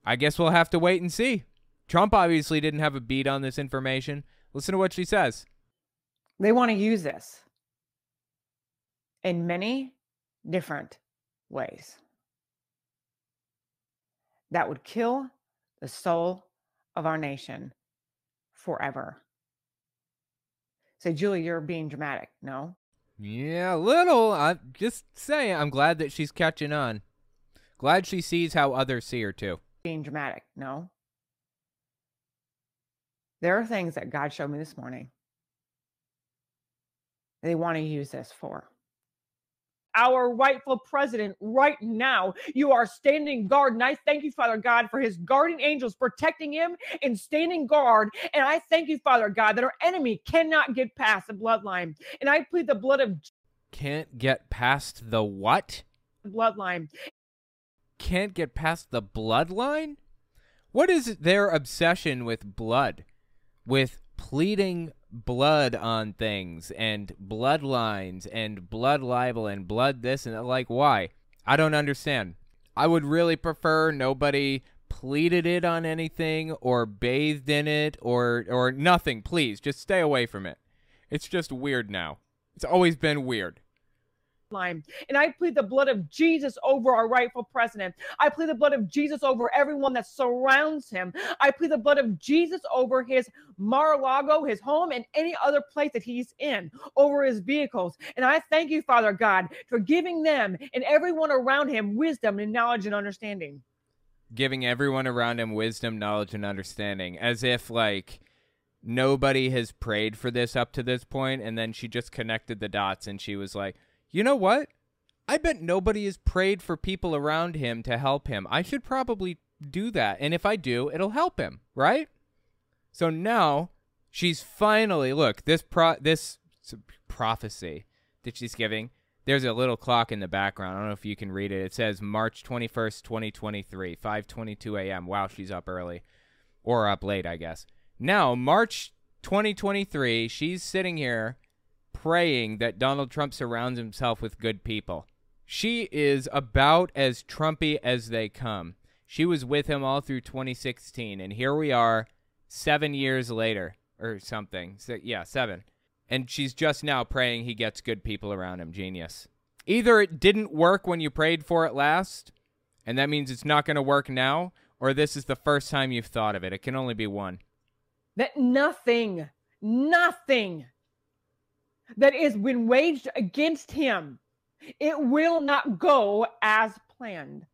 I guess we'll have to wait and see. Trump obviously didn't have a beat on this information. Listen to what she says. They want to use this in many different ways that would kill the soul of our nation forever. Say, Julie, you're being dramatic. No. Yeah, a little. I'm just saying. I'm glad that she's catching on. Glad she sees how others see her too. Being dramatic. No. There are things that God showed me this morning they want to use this for. Our rightful president right now. You are standing guard. And I thank you, Father God, for his guardian angels protecting him and standing guard. And I thank you, Father God, that our enemy cannot get past the bloodline. And I plead the blood of. Can't get past the what? Bloodline. Can't get past the bloodline? What is their obsession with blood? With pleading blood on things and bloodlines and blood libel and blood this and like why? I don't understand. I would really prefer nobody pleaded it on anything or bathed in it or or nothing. Please, just stay away from it. It's just weird now. It's always been weird line. And I plead the blood of Jesus over our rightful president. I plead the blood of Jesus over everyone that surrounds him. I plead the blood of Jesus over his Mar-a-Lago, his home, and any other place that he's in, over his vehicles. And I thank you, Father God, for giving them and everyone around him wisdom and knowledge and understanding. Giving everyone around him wisdom, knowledge, and understanding, as if like nobody has prayed for this up to this point, and then she just connected the dots and she was like, you know what? I bet nobody has prayed for people around him to help him. I should probably do that. And if I do, it'll help him, right? So now she's finally look, this pro this prophecy that she's giving, there's a little clock in the background. I don't know if you can read it. It says March 21st, 2023, 5:22 a.m. Wow, she's up early or up late, I guess. Now, March 2023, she's sitting here praying that Donald Trump surrounds himself with good people. She is about as Trumpy as they come. She was with him all through 2016, and here we are, seven years later, or something. So, yeah, seven. And she's just now praying he gets good people around him. Genius. Either it didn't work when you prayed for it last, and that means it's not going to work now, or this is the first time you've thought of it. It can only be one. That nothing, nothing that is when waged against him, it will not go as planned.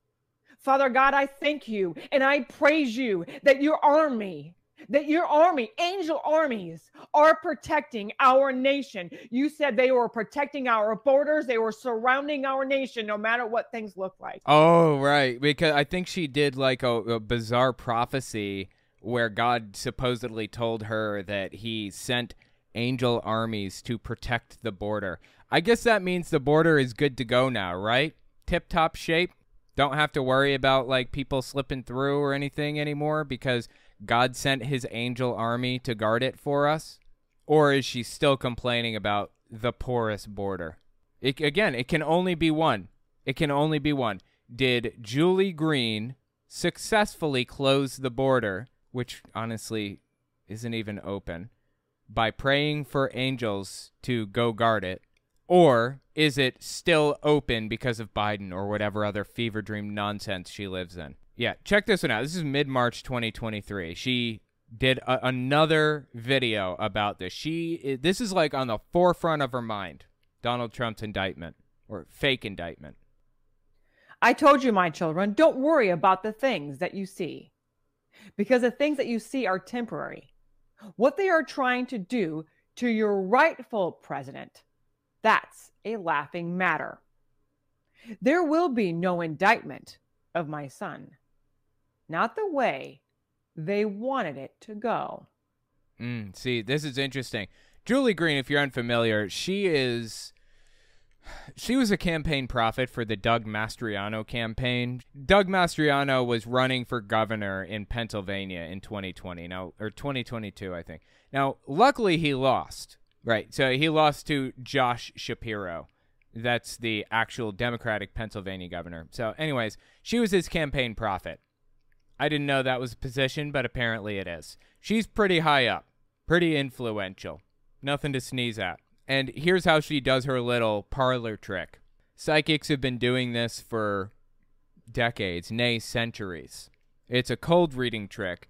Father God, I thank you and I praise you that your army that your army, angel armies, are protecting our nation. You said they were protecting our borders, they were surrounding our nation, no matter what things look like. Oh, right. Because I think she did like a, a bizarre prophecy where God supposedly told her that he sent angel armies to protect the border. I guess that means the border is good to go now, right? Tip top shape. Don't have to worry about like people slipping through or anything anymore because God sent his angel army to guard it for us? Or is she still complaining about the porous border? It, again, it can only be one. It can only be one. Did Julie Green successfully close the border, which honestly isn't even open, by praying for angels to go guard it? Or is it still open because of Biden or whatever other fever dream nonsense she lives in? Yeah, check this one out. This is mid March 2023. She did a- another video about this. She this is like on the forefront of her mind. Donald Trump's indictment or fake indictment. I told you, my children, don't worry about the things that you see because the things that you see are temporary. What they are trying to do to your rightful president, that's a laughing matter. There will be no indictment of my son not the way they wanted it to go. Mm, see, this is interesting. Julie Green, if you're unfamiliar, she is. She was a campaign prophet for the Doug Mastriano campaign. Doug Mastriano was running for governor in Pennsylvania in 2020, now or 2022, I think. Now, luckily he lost. Right. So he lost to Josh Shapiro. That's the actual Democratic Pennsylvania governor. So, anyways, she was his campaign prophet. I didn't know that was a position, but apparently it is. She's pretty high up, pretty influential. Nothing to sneeze at. And here's how she does her little parlor trick. Psychics have been doing this for decades, nay, centuries. It's a cold reading trick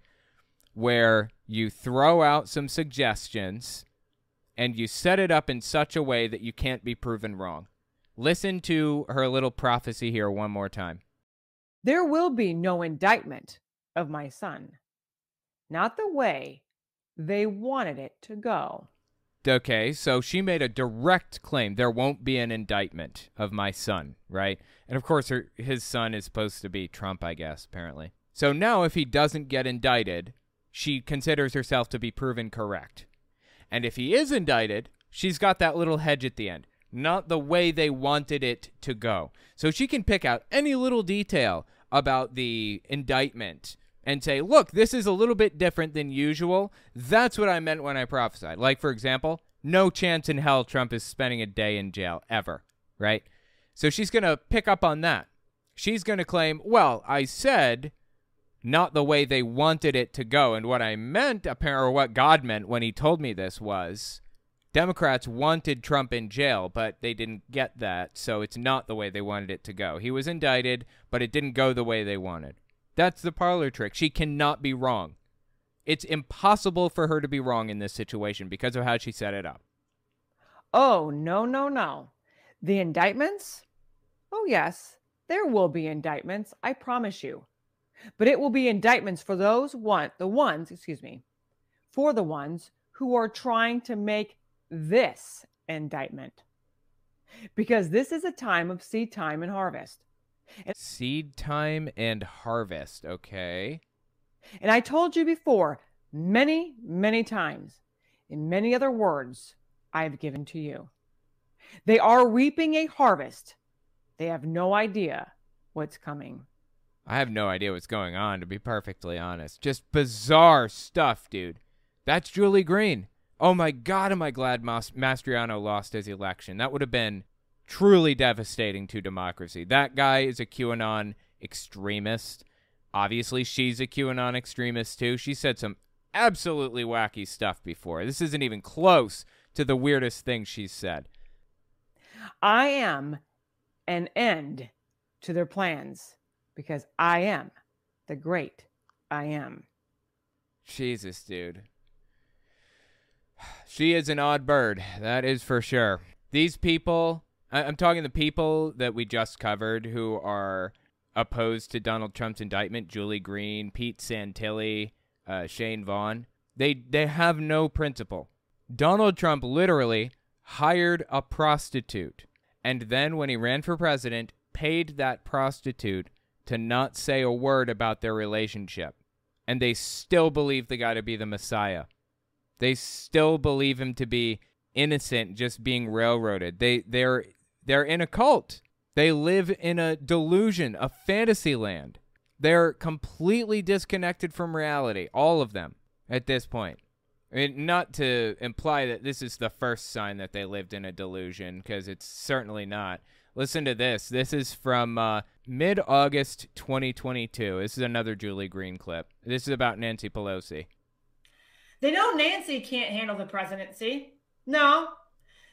where you throw out some suggestions and you set it up in such a way that you can't be proven wrong. Listen to her little prophecy here one more time. There will be no indictment of my son, not the way they wanted it to go. Okay, so she made a direct claim there won't be an indictment of my son, right? And of course, her, his son is supposed to be Trump, I guess, apparently. So now, if he doesn't get indicted, she considers herself to be proven correct. And if he is indicted, she's got that little hedge at the end not the way they wanted it to go. So she can pick out any little detail about the indictment and say, look, this is a little bit different than usual. That's what I meant when I prophesied. Like, for example, no chance in hell Trump is spending a day in jail ever, right? So she's going to pick up on that. She's going to claim, well, I said not the way they wanted it to go. And what I meant, apparent or what God meant when he told me this was Democrats wanted Trump in jail, but they didn't get that, so it's not the way they wanted it to go. He was indicted, but it didn't go the way they wanted. That's the parlor trick. She cannot be wrong. It's impossible for her to be wrong in this situation because of how she set it up. Oh, no, no, no. The indictments? Oh, yes, there will be indictments, I promise you. But it will be indictments for those one the ones, excuse me, for the ones who are trying to make this indictment because this is a time of seed time and harvest. And, seed time and harvest, okay. And I told you before, many, many times, in many other words, I have given to you. They are reaping a harvest. They have no idea what's coming. I have no idea what's going on, to be perfectly honest. Just bizarre stuff, dude. That's Julie Green. Oh my God, am I glad Mas- Mastriano lost his election? That would have been truly devastating to democracy. That guy is a QAnon extremist. Obviously, she's a QAnon extremist too. She said some absolutely wacky stuff before. This isn't even close to the weirdest thing she's said. I am an end to their plans because I am the great I am. Jesus, dude. She is an odd bird, that is for sure. These people, I'm talking the people that we just covered who are opposed to Donald Trump's indictment Julie Green, Pete Santilli, uh, Shane Vaughn. They they have no principle. Donald Trump literally hired a prostitute, and then when he ran for president, paid that prostitute to not say a word about their relationship. And they still believe the guy to be the Messiah. They still believe him to be innocent, just being railroaded. They they're they're in a cult. They live in a delusion, a fantasy land. They're completely disconnected from reality, all of them, at this point. I mean, not to imply that this is the first sign that they lived in a delusion, because it's certainly not. Listen to this. This is from uh, mid August 2022. This is another Julie Green clip. This is about Nancy Pelosi. They know Nancy can't handle the presidency. No.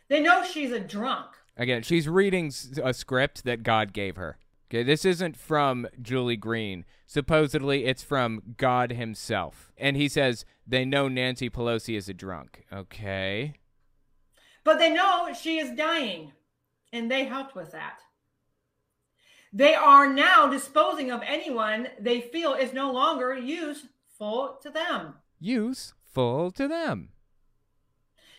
They know she's a drunk. Again, she's reading a script that God gave her. Okay, this isn't from Julie Green. Supposedly, it's from God himself. And he says they know Nancy Pelosi is a drunk. Okay. But they know she is dying, and they helped with that. They are now disposing of anyone they feel is no longer useful to them. Useful to them.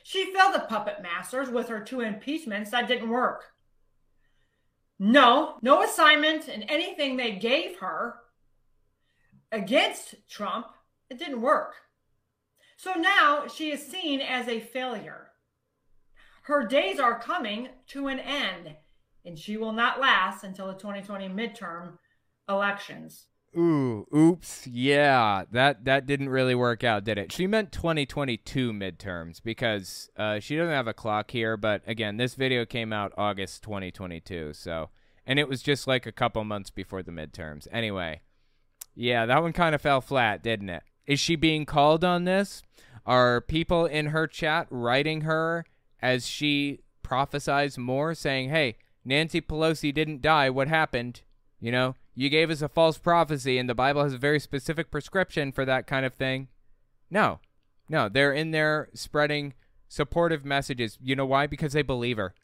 She failed the puppet masters with her two impeachments that didn't work. No, no assignment and anything they gave her against Trump, it didn't work. So now she is seen as a failure. Her days are coming to an end, and she will not last until the 2020 midterm elections. Ooh, oops, yeah, that that didn't really work out, did it? She meant 2022 midterms because uh, she doesn't have a clock here. But again, this video came out August 2022, so and it was just like a couple months before the midterms. Anyway, yeah, that one kind of fell flat, didn't it? Is she being called on this? Are people in her chat writing her as she prophesies more, saying, "Hey, Nancy Pelosi didn't die. What happened?" You know, you gave us a false prophecy, and the Bible has a very specific prescription for that kind of thing. No, no, they're in there spreading supportive messages. You know why? Because they believe her.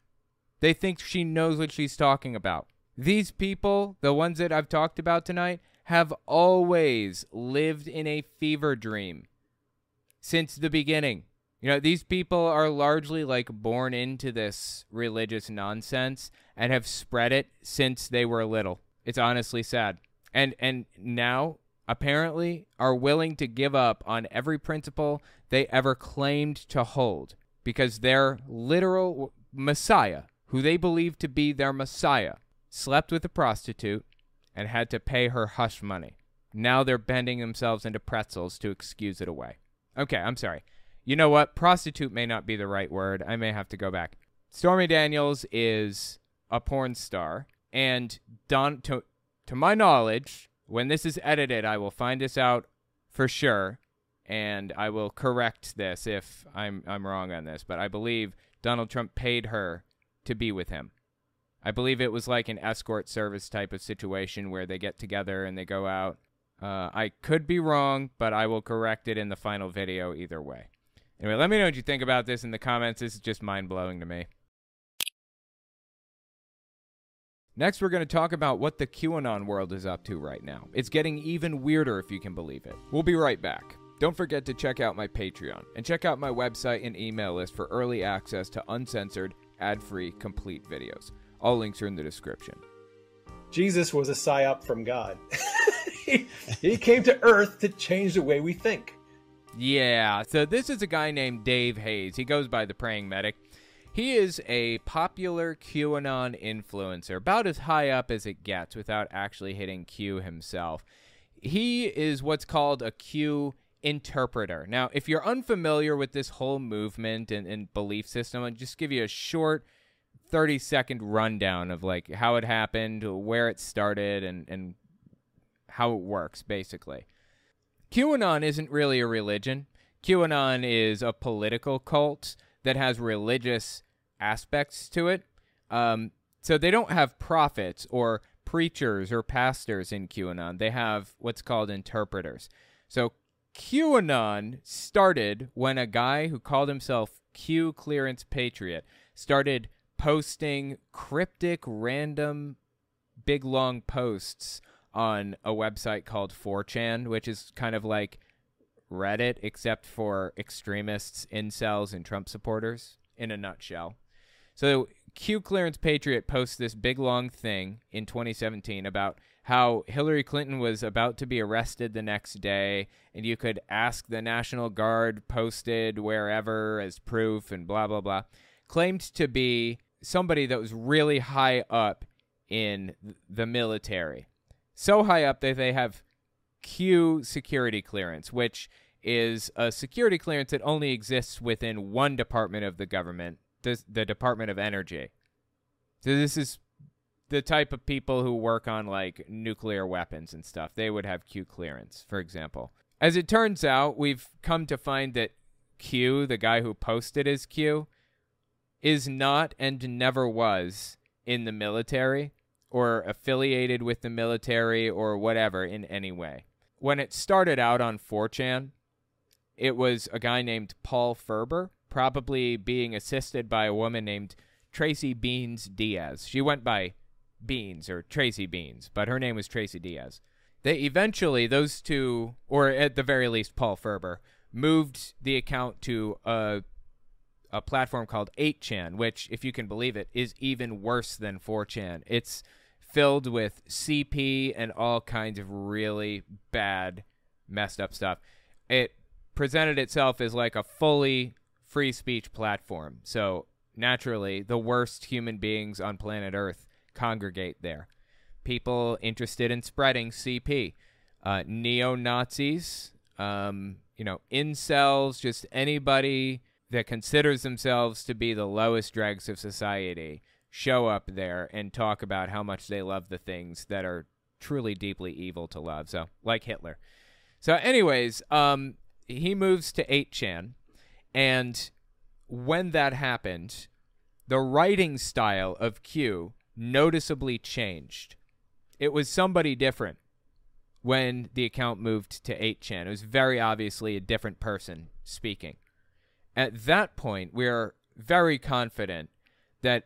They think she knows what she's talking about. These people, the ones that I've talked about tonight, have always lived in a fever dream since the beginning. You know, these people are largely like born into this religious nonsense and have spread it since they were little. It's honestly sad. And and now apparently are willing to give up on every principle they ever claimed to hold because their literal messiah, who they believe to be their messiah, slept with a prostitute and had to pay her hush money. Now they're bending themselves into pretzels to excuse it away. Okay, I'm sorry. You know what? Prostitute may not be the right word. I may have to go back. Stormy Daniels is a porn star, and Don, to, to my knowledge, when this is edited, I will find this out for sure, and I will correct this if I'm I'm wrong on this. But I believe Donald Trump paid her to be with him. I believe it was like an escort service type of situation where they get together and they go out. Uh, I could be wrong, but I will correct it in the final video either way. Anyway, let me know what you think about this in the comments. This is just mind blowing to me. Next, we're going to talk about what the QAnon world is up to right now. It's getting even weirder if you can believe it. We'll be right back. Don't forget to check out my Patreon and check out my website and email list for early access to uncensored, ad free, complete videos. All links are in the description. Jesus was a psyop from God. he, he came to Earth to change the way we think. Yeah, so this is a guy named Dave Hayes. He goes by the Praying Medic. He is a popular QAnon influencer, about as high up as it gets without actually hitting Q himself. He is what's called a Q interpreter. Now, if you're unfamiliar with this whole movement and, and belief system, I'll just give you a short 30 second rundown of like how it happened, where it started, and, and how it works, basically. QAnon isn't really a religion. QAnon is a political cult that has religious aspects to it. Um, so they don't have prophets or preachers or pastors in QAnon. They have what's called interpreters. So QAnon started when a guy who called himself Q Clearance Patriot started posting cryptic, random, big long posts on a website called 4chan, which is kind of like Reddit except for extremists, incels, and Trump supporters in a nutshell. So Q Clearance Patriot posts this big long thing in 2017 about how Hillary Clinton was about to be arrested the next day, and you could ask the National Guard posted wherever as proof, and blah, blah, blah. Claimed to be somebody that was really high up in the military. So high up that they have Q security clearance, which is a security clearance that only exists within one department of the government, the, the Department of Energy. So this is the type of people who work on like nuclear weapons and stuff. They would have Q clearance, for example. As it turns out, we've come to find that Q, the guy who posted his Q, is not and never was in the military or affiliated with the military or whatever in any way. When it started out on 4chan, it was a guy named Paul Furber, probably being assisted by a woman named Tracy Beanz Diaz. She went by Beanz or Tracy Beanz, but her name was Tracy Diaz. They eventually, those two, or at the very least, Paul Furber, moved the account to a a platform called 8chan, which, if you can believe it, is even worse than 4chan. It's filled with CP and all kinds of really bad, messed up stuff. It presented itself as like a fully free speech platform. So, naturally, the worst human beings on planet Earth congregate there. People interested in spreading CP, uh, neo Nazis, um, you know, incels, just anybody that considers themselves to be the lowest dregs of society show up there and talk about how much they love the things that are truly deeply evil to love. So, like Hitler. So, anyways, um, he moves to 8chan, and when that happened, the writing style of Q noticeably changed. It was somebody different when the account moved to 8chan. It was very obviously a different person speaking. At that point, we are very confident that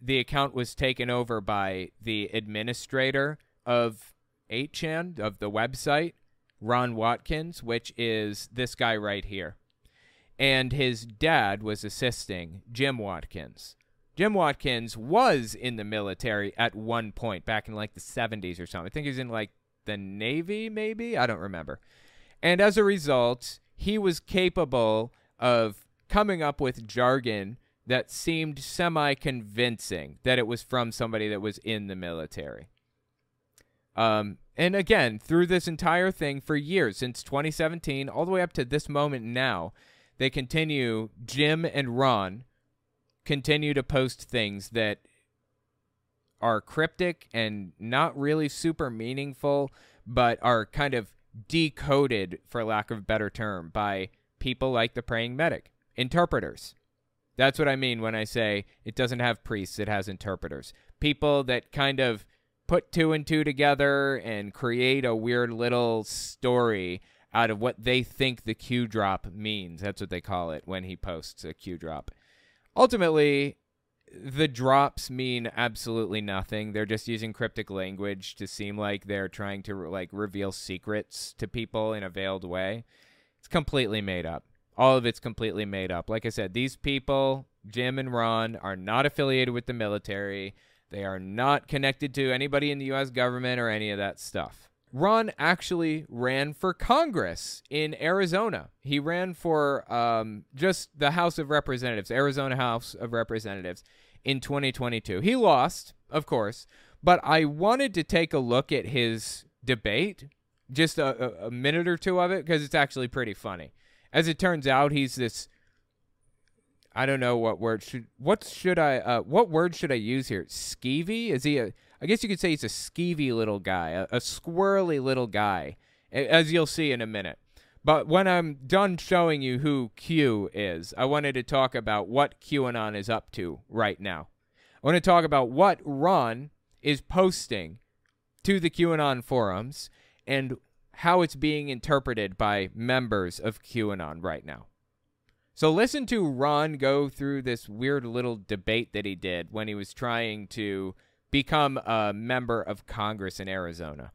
the account was taken over by the administrator of 8chan, of the website, Ron Watkins, which is this guy right here. And his dad was assisting Jim Watkins. Jim Watkins was in the military at one point back in like the 70s or something. I think he was in like the Navy, maybe? I don't remember. And as a result, he was capable of coming up with jargon that seemed semi convincing that it was from somebody that was in the military. Um, and again, through this entire thing for years, since 2017, all the way up to this moment now, they continue, Jim and Ron continue to post things that are cryptic and not really super meaningful, but are kind of decoded, for lack of a better term, by people like the praying medic, interpreters. That's what I mean when I say it doesn't have priests, it has interpreters. People that kind of put two and two together and create a weird little story out of what they think the Q drop means. That's what they call it when he posts a Q drop ultimately the drops mean absolutely nothing. They're just using cryptic language to seem like they're trying to like reveal secrets to people in a veiled way. It's completely made up. All of it's completely made up. Like I said, these people, Jim and Ron, are not affiliated with the military. They are not connected to anybody in the US government or any of that stuff. Ron actually ran for Congress in Arizona. He ran for um, just the House of Representatives, Arizona House of Representatives, in 2022. He lost, of course, but I wanted to take a look at his debate, just a, a minute or two of it, because it's actually pretty funny. As it turns out, he's this. I don't know what word should what should I uh, what word should I use here? Skeevy? Is he a I guess you could say he's a skeevy little guy, a, a squirrely little guy, as you'll see in a minute. But when I'm done showing you who Q is, I wanted to talk about what QAnon is up to right now. I want to talk about what Ron is posting to the QAnon forums and how it's being interpreted by members of QAnon right now. So listen to Ron go through this weird little debate that he did when he was trying to become a member of Congress in Arizona.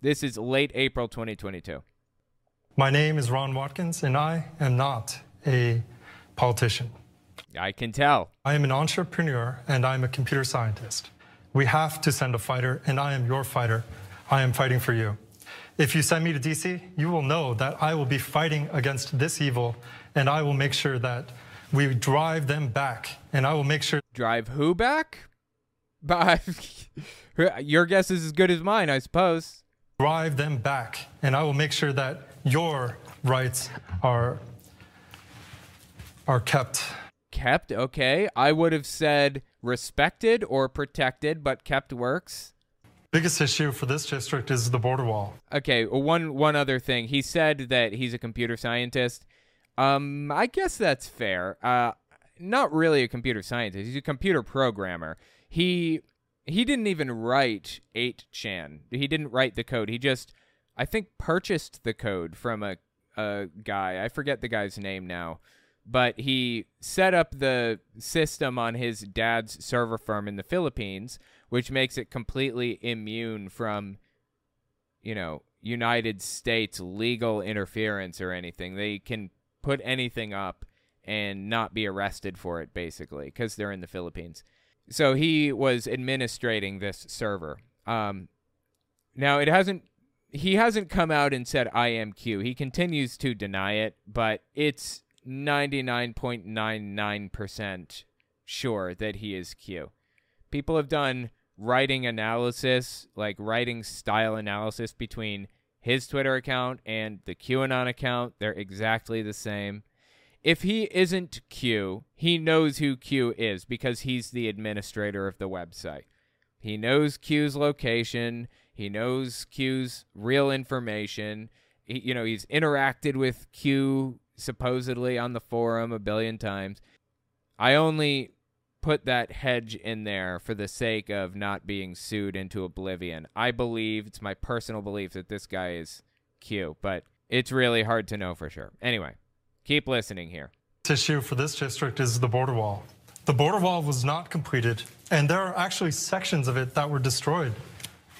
This is late April 2022. My name is Ron Watkins, and I am not a politician. I can tell. I am an entrepreneur and I'm a computer scientist. We have to send a fighter, and I am your fighter. I am fighting for you. If you send me to DC, you will know that I will be fighting against this evil, and I will make sure that we drive them back, and I will make sure. Drive who back? By your guess is as good as mine, I suppose. Drive them back, and I will make sure that your rights are are kept. Kept, okay. I would have said respected or protected, but kept works. Biggest issue for this district is the border wall. Okay, one one other thing. He said that he's a computer scientist. Um, I guess that's fair. Uh, not really a computer scientist. He's a computer programmer. He he didn't even write 8chan. He didn't write the code. He just I think purchased the code from a a guy. I forget the guy's name now but he set up the system on his dad's server farm in the Philippines, which makes it completely immune from, you know, United States legal interference or anything. They can put anything up and not be arrested for it, basically, because they're in the Philippines. So he was administrating this server. Um, now it hasn't. He hasn't come out and said I am Q. He continues to deny it, but it's 99.99% sure that he is Q. People have done writing analysis, like writing style analysis between his Twitter account and the QAnon account. They're exactly the same. If he isn't Q, he knows who Q is because he's the administrator of the website. He knows Q's location, he knows Q's real information. He, you know, he's interacted with Q supposedly on the forum a billion times. I only put that hedge in there for the sake of not being sued into oblivion. I believe, it's my personal belief that this guy is Q, but it's really hard to know for sure. Anyway, keep listening here. Issue for this district is the border wall. The border wall was not completed, and there are actually sections of it that were destroyed.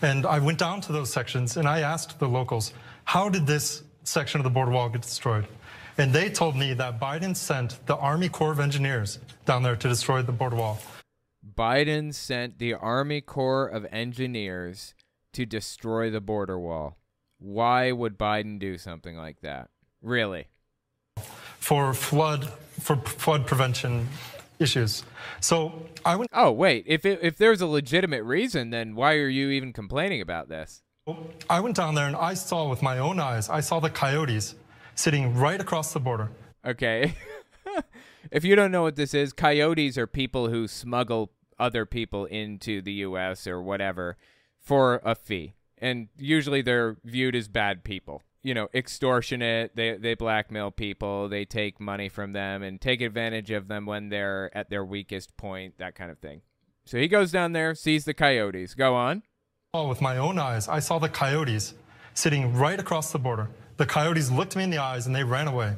And I went down to those sections and I asked the locals, how did this section of the border wall get destroyed? And they told me that Biden sent the Army Corps of Engineers down there to destroy the border wall. Biden sent the Army Corps of Engineers to destroy the border wall. Why would Biden do something like that? Really? For flood for flood prevention issues. So I went Oh, wait. If it, if there's a legitimate reason, then why are you even complaining about this? I went down there and I saw with my own eyes. I saw the coyotes sitting right across the border. Okay. if you don't know what this is, coyotes are people who smuggle other people into the U.S. or whatever for a fee. And usually they're viewed as bad people. You know, extortionate, they, they blackmail people, they take money from them and take advantage of them when they're at their weakest point, that kind of thing. So he goes down there, sees the coyotes. Go on. Oh, with my own eyes, I saw the coyotes sitting right across the border. The coyotes looked me in the eyes and they ran away.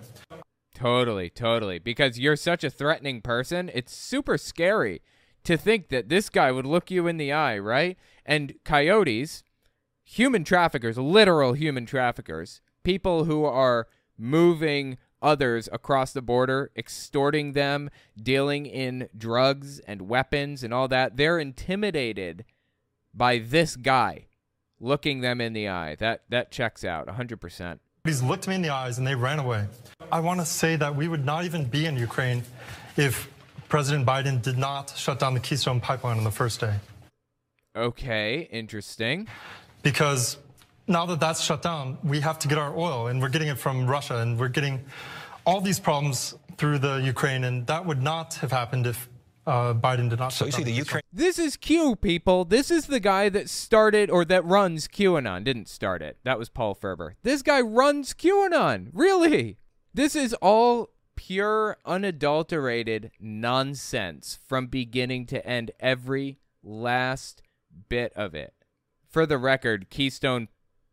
Totally, totally. Because you're such a threatening person, it's super scary to think that this guy would look you in the eye, right? And coyotes, human traffickers, literal human traffickers, people who are moving others across the border, extorting them, dealing in drugs and weapons and all that, they're intimidated by this guy looking them in the eye. That that checks out 100%. Looked me in the eyes and they ran away. I want to say that we would not even be in Ukraine if President Biden did not shut down the Keystone Pipeline on the first day. Okay, interesting. Because now that that's shut down, we have to get our oil, and we're getting it from Russia, and we're getting all these problems through the Ukraine, and that would not have happened if uh, Biden did not. So you see the Ukraine. This is Q, people. This is the guy that started or that runs QAnon. Didn't start it. That was Paul Furber. This guy runs QAnon. Really? This is all pure, unadulterated nonsense from beginning to end. Every last bit of it. For the record, Keystone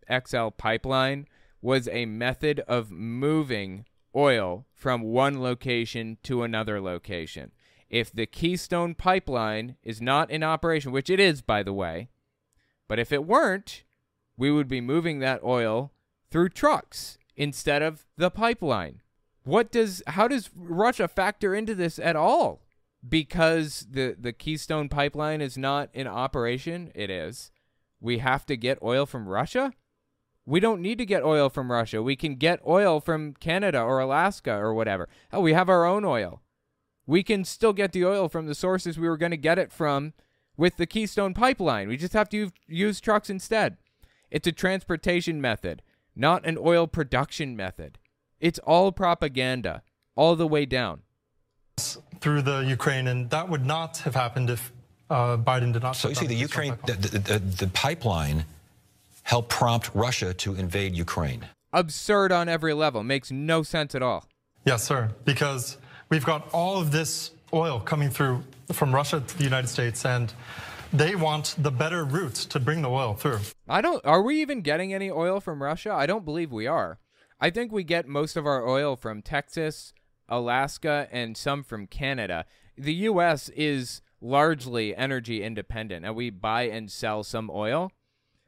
XL pipeline was a method of moving oil from one location to another location if the Keystone Pipeline is not in operation, which it is, by the way, but if it weren't, we would be moving that oil through trucks instead of the pipeline. What does how does Russia factor into this at all? Because the the Keystone pipeline is not in operation, it is. We have to get oil from Russia? We don't need to get oil from Russia. We can get oil from Canada or Alaska or whatever. Oh, we have our own oil. We can still get the oil from the sources we were going to get it from with the Keystone pipeline. We just have to use trucks instead. It's a transportation method, not an oil production method. It's all propaganda, all the way down. Through the Ukraine, and that would not have happened if uh, Biden did not. So you see, the Ukraine, the, the, the, the pipeline helped prompt Russia to invade Ukraine. Absurd on every level. Makes no sense at all. Yes, sir. Because we've got all of this oil coming through from Russia to the United States, and they want the better routes to bring the oil through. I don't. Are we even getting any oil from Russia? I don't believe we are. I think we get most of our oil from Texas, Alaska, and some from Canada. The U.S. is largely energy independent, and we buy and sell some oil.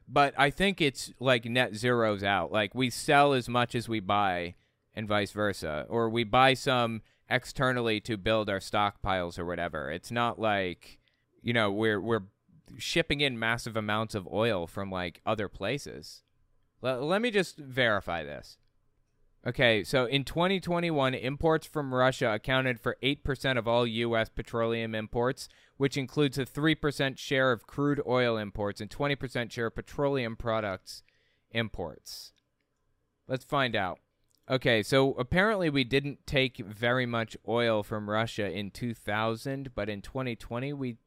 But I think it's like net zeros out. Like we sell as much as we buy, and vice versa, or we buy some externally to build our stockpiles or whatever. It's not like, you know, we're we're shipping in massive amounts of oil from like other places. L- let me just verify this. Okay, so in 2021, imports from Russia accounted for 8% of all U.S. petroleum imports, which includes a 3% share of crude oil imports and 20% share of petroleum products imports. Let's find out. Okay, so apparently we didn't take very much oil from Russia in 2000, but in 2020 we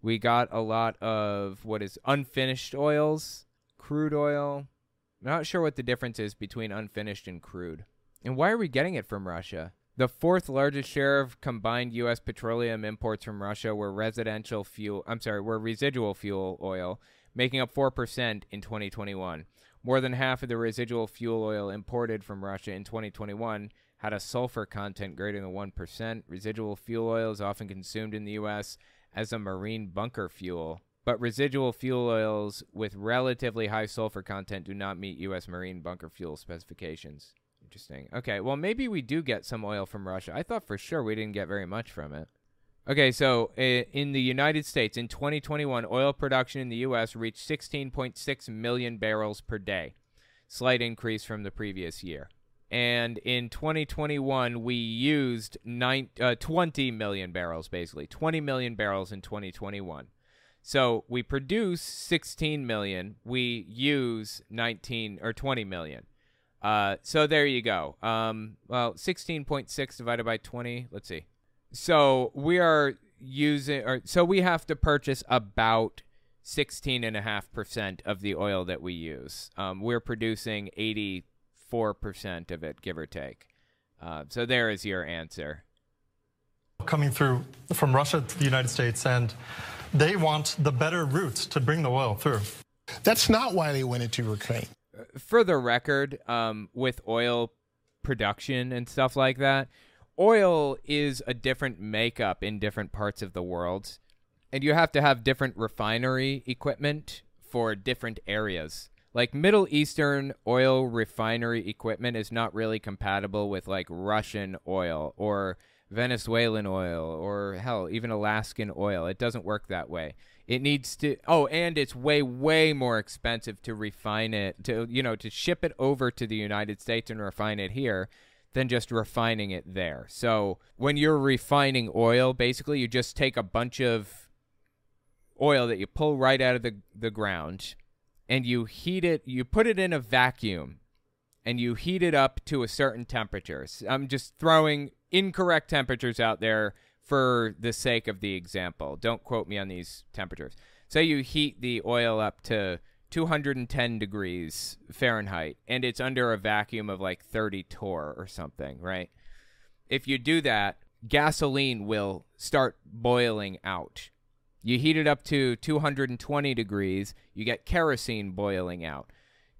we got a lot of what is unfinished oils, crude oil. I'm not sure what the difference is between unfinished and crude. And why are we getting it from Russia? The fourth largest share of combined U.S. petroleum imports from Russia were residential fuel. I'm sorry, were residual fuel oil, making up 4% in 2021. More than half of the residual fuel oil imported from Russia in 2021 had a sulfur content greater than 1%. Residual fuel oil is often consumed in the U.S. as a marine bunker fuel, but residual fuel oils with relatively high sulfur content do not meet U.S. marine bunker fuel specifications. Interesting. Okay, well, maybe we do get some oil from Russia. I thought for sure we didn't get very much from it. Okay, so in the United States in 2021, oil production in the U.S. reached 16.6 million barrels per day, slight increase from the previous year. And in 2021, we used nine, uh, 20 million barrels, basically 20 million barrels in 2021. So we produce 16 million, we use 19 or 20 million. Uh, so there you go. Um, well, 16.6 divided by 20. Let's see. So we are using, or so we have to purchase about 16.5% of the oil that we use. Um, we're producing 84% of it, give or take. Uh, so there is your answer. Coming through from Russia to the United States, and they want the better route to bring the oil through. That's not why they went into Ukraine. For the record, um, with oil production and stuff like that, oil is a different makeup in different parts of the world, and you have to have different refinery equipment for different areas. Like Middle Eastern oil refinery equipment is not really compatible with like Russian oil or Venezuelan oil or hell, even Alaskan oil. It doesn't work that way. It needs to Oh, and it's way way more expensive to refine it to you know, to ship it over to the United States and refine it here than just refining it there. So when you're refining oil, basically you just take a bunch of oil that you pull right out of the, the ground and you heat it, you put it in a vacuum and you heat it up to a certain temperature. I'm just throwing incorrect temperatures out there for the sake of the example. Don't quote me on these temperatures. Say you heat the oil up to 210 degrees Fahrenheit and it's under a vacuum of like 30 torr or something, right? If you do that, gasoline will start boiling out. You heat it up to 220 degrees, you get kerosene boiling out.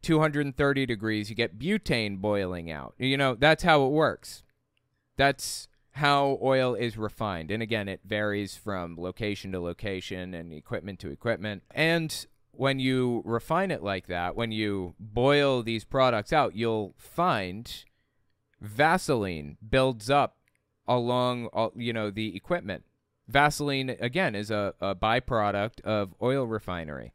230 degrees, you get butane boiling out. You know, that's how it works. That's how oil is refined. And again, it varies from location to location and equipment to equipment. And when you refine it like that, when you boil these products out, you'll find Vaseline builds up along, you know, the equipment. Vaseline again is a, a byproduct of oil refinery.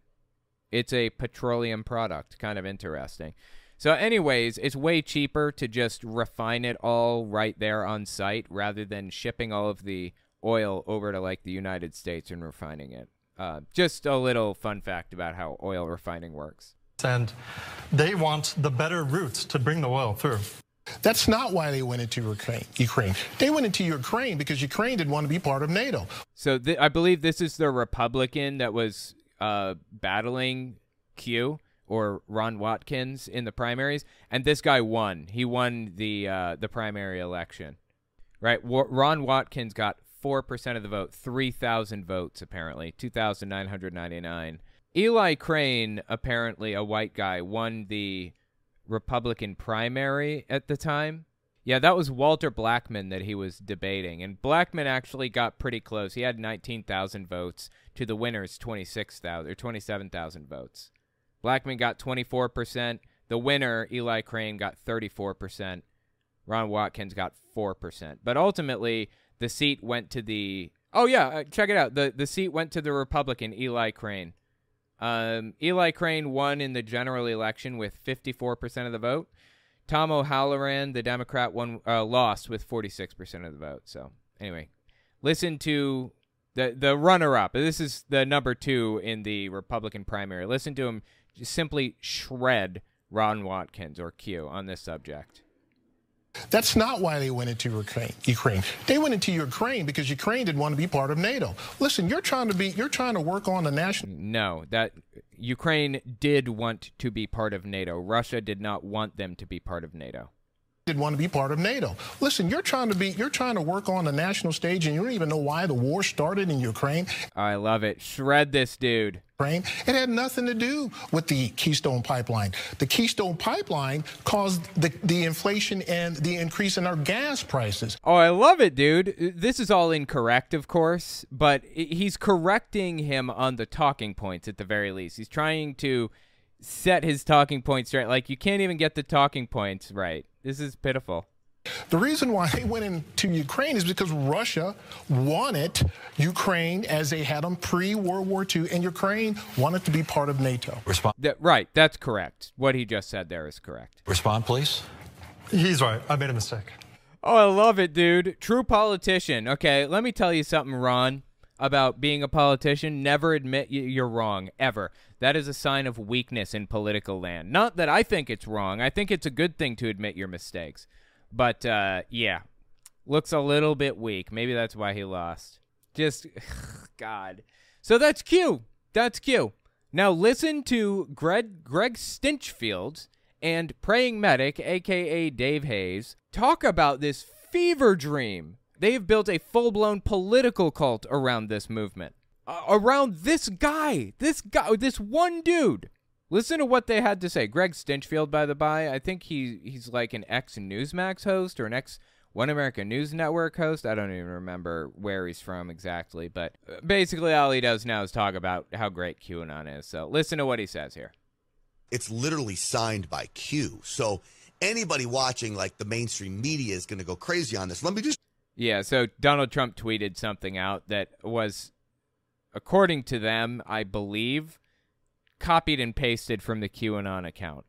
It's a petroleum product. Kind of interesting. So, anyways, it's way cheaper to just refine it all right there on site rather than shipping all of the oil over to like the United States and refining it. Uh, just a little fun fact about how oil refining works. And they want the better routes to bring the oil through. That's not why they went into Ukraine. Ukraine. They went into Ukraine because Ukraine didn't want to be part of NATO. So th- I believe this is the Republican that was uh, battling Q or Ron Watkins in the primaries, and this guy won. He won the uh, the primary election, right? W- Ron Watkins got four percent of the vote, three thousand votes apparently, two thousand nine hundred ninety nine. Eli Crane, apparently a white guy, won the Republican primary at the time. Yeah, that was Walter Blackman that he was debating. And Blackman actually got pretty close. He had 19,000 votes to the winner's 26,000 or 27,000 votes. Blackman got 24%. The winner, Eli Crane, got 34%. Ron Watkins got 4%. But ultimately, the seat went to the Oh yeah, uh, check it out. The the seat went to the Republican Eli Crane. Um, Eli Crane won in the general election with 54% of the vote. Tom O'Halloran, the Democrat, won uh, lost with 46% of the vote. So anyway, listen to the the runner up. This is the number two in the Republican primary. Listen to him simply shred Ron Watkins or Q on this subject. That's not why they went into Ukraine. They went into Ukraine because Ukraine didn't want to be part of NATO. Listen, you're trying to be you're trying to work on the national No, that Ukraine did want to be part of NATO. Russia did not want them to be part of NATO. Didn't want to be part of NATO. Listen, you're trying to be you're trying to work on the national stage and you don't even know why the war started in Ukraine. I love it. Shred this dude. It had nothing to do with the Keystone Pipeline. The Keystone Pipeline caused the, the inflation and the increase in our gas prices. Oh, I love it, dude. This is all incorrect, of course, but he's correcting him on the talking points at the very least. He's trying to set his talking points right. Like, you can't even get the talking points right. This is pitiful. The reason why they went into Ukraine is because Russia wanted Ukraine as they had them pre World War II, and Ukraine wanted to be part of NATO. Respond. That, right, that's correct. What he just said there is correct. Respond, please. He's right. I made a mistake. Oh, I love it, dude. True politician. Okay, let me tell you something, Ron, about being a politician. Never admit you're wrong, ever. That is a sign of weakness in political land. Not that I think it's wrong. I think it's a good thing to admit your mistakes. But, uh, yeah, looks a little bit weak. Maybe that's why he lost. Just, God. So that's Q. That's Q. Now listen to Greg Greg Stinchfield and Praying Medic, aka Dave Hayes, talk about this fever dream. They've built a full-blown political cult around this movement. Uh, around this guy. This guy this one dude. Listen to what they had to say. Greg Stinchfield, by the by, I think he he's like an ex Newsmax host or an ex One American News Network host. I don't even remember where he's from exactly, but uh, basically all he does now is talk about how great QAnon is. So listen to what he says here. It's literally signed by Q. So anybody watching, like the mainstream media, is going to go crazy on this. Let me just Yeah, so Donald Trump tweeted something out that was, according to them, I believe, copied and pasted from the QAnon account.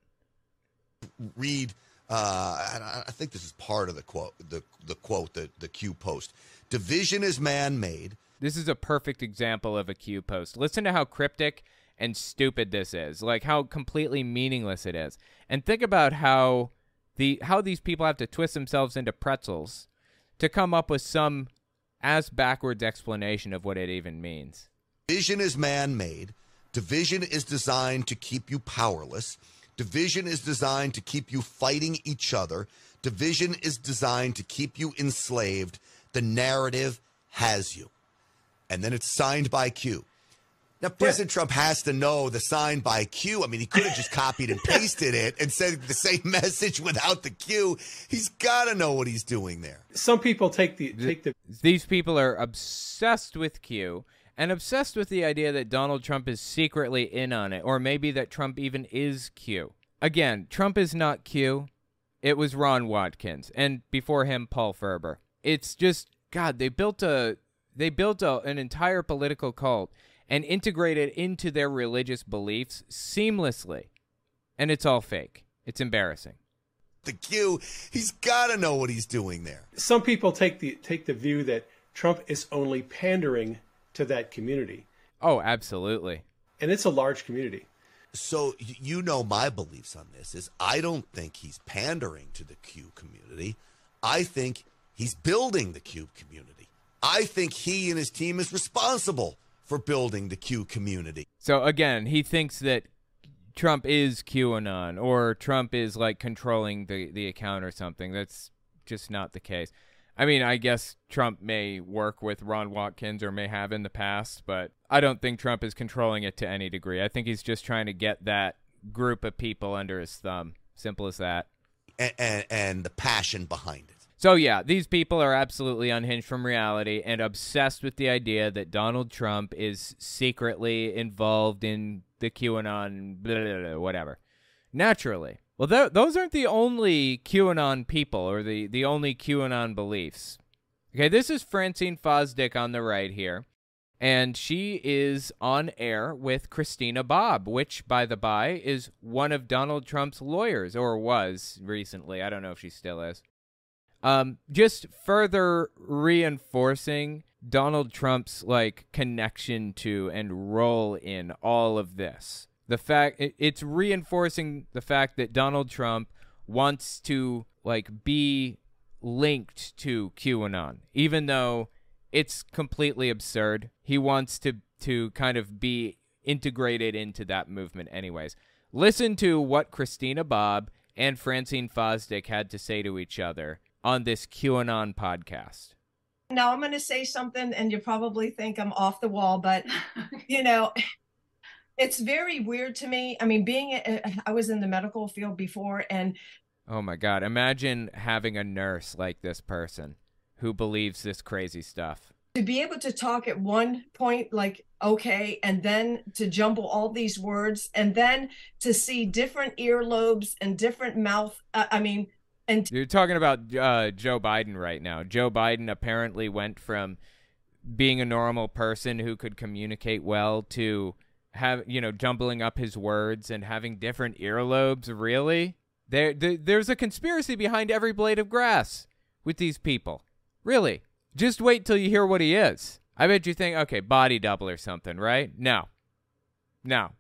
read. Uh, I think this is part of the quote. The the quote. The the Q post. Division is man-made. This is a perfect example of a Q post. Listen to how cryptic and stupid this is. Like how completely meaningless it is. And think about how the how these people have to twist themselves into pretzels to come up with some as backwards explanation of what it even means. Division is man made. Division is designed to keep you powerless. Division is designed to keep you fighting each other. Division is designed to keep you enslaved. The narrative has you. And then it's signed by Q. Now, President Trump has to know the sign by Q. I mean, he could have just copied and pasted it and said the same message without the Q. He's got to know what he's doing there. Some people take the take the These people are obsessed with Q and obsessed with the idea that Donald Trump is secretly in on it, or maybe that Trump even is Q. Again, Trump is not Q. It was Ron Watkins, and before him, Paul Furber. It's just God. They built a they built a, an entire political cult and integrate it into their religious beliefs seamlessly, and it's all fake. It's embarrassing. The Q, he's got to know what he's doing there. Some people take the take the view that Trump is only pandering to that community. Oh, absolutely. And it's a large community. So you know my beliefs on this is I don't think he's pandering to the Q community. I think he's building the Q community. I think he and his team is responsible for building the Q community. So again, he thinks that Trump is QAnon or Trump is like controlling the, the account or something. That's just not the case. I mean, I guess Trump may work with Ron Watkins or may have in the past, but I don't think Trump is controlling it to any degree. I think he's just trying to get that group of people under his thumb. Simple as that. And, and, and the passion behind it. So, yeah, these people are absolutely unhinged from reality and obsessed with the idea that Donald Trump is secretly involved in the QAnon, blah, blah, blah, whatever. Naturally. Well, th- those aren't the only QAnon people or the, the only QAnon beliefs. Okay, this is Francine Fosdick on the right here. And she is on air with Christina Bobb, which, by the by, is one of Donald Trump's lawyers, or was recently. I don't know if she still is. Um, just further reinforcing Donald Trump's like connection to and role in all of this. The fact it, it's reinforcing the fact that Donald Trump wants to like be linked to QAnon, even though it's completely absurd. He wants to to kind of be integrated into that movement anyways. Listen to what Christina Bobb and Francine Fosdick had to say to each other on this QAnon podcast. Now I'm going to say something and you probably think I'm off the wall, but you know, it's very weird to me. I mean, being I was in the medical field before and Oh my god, imagine having a nurse like this person who believes this crazy stuff. to be able to talk at one point like okay and then to jumble all these words and then to see different earlobes and different mouth uh, i mean and You're talking about uh, Joe Biden right now. Joe Biden apparently went from being a normal person who could communicate well to have you know jumbling up his words and having different earlobes. Really, there, there there's a conspiracy behind every blade of grass with these people. Really, just wait till you hear what he is. I bet you think, okay, body double or something, right? No, no.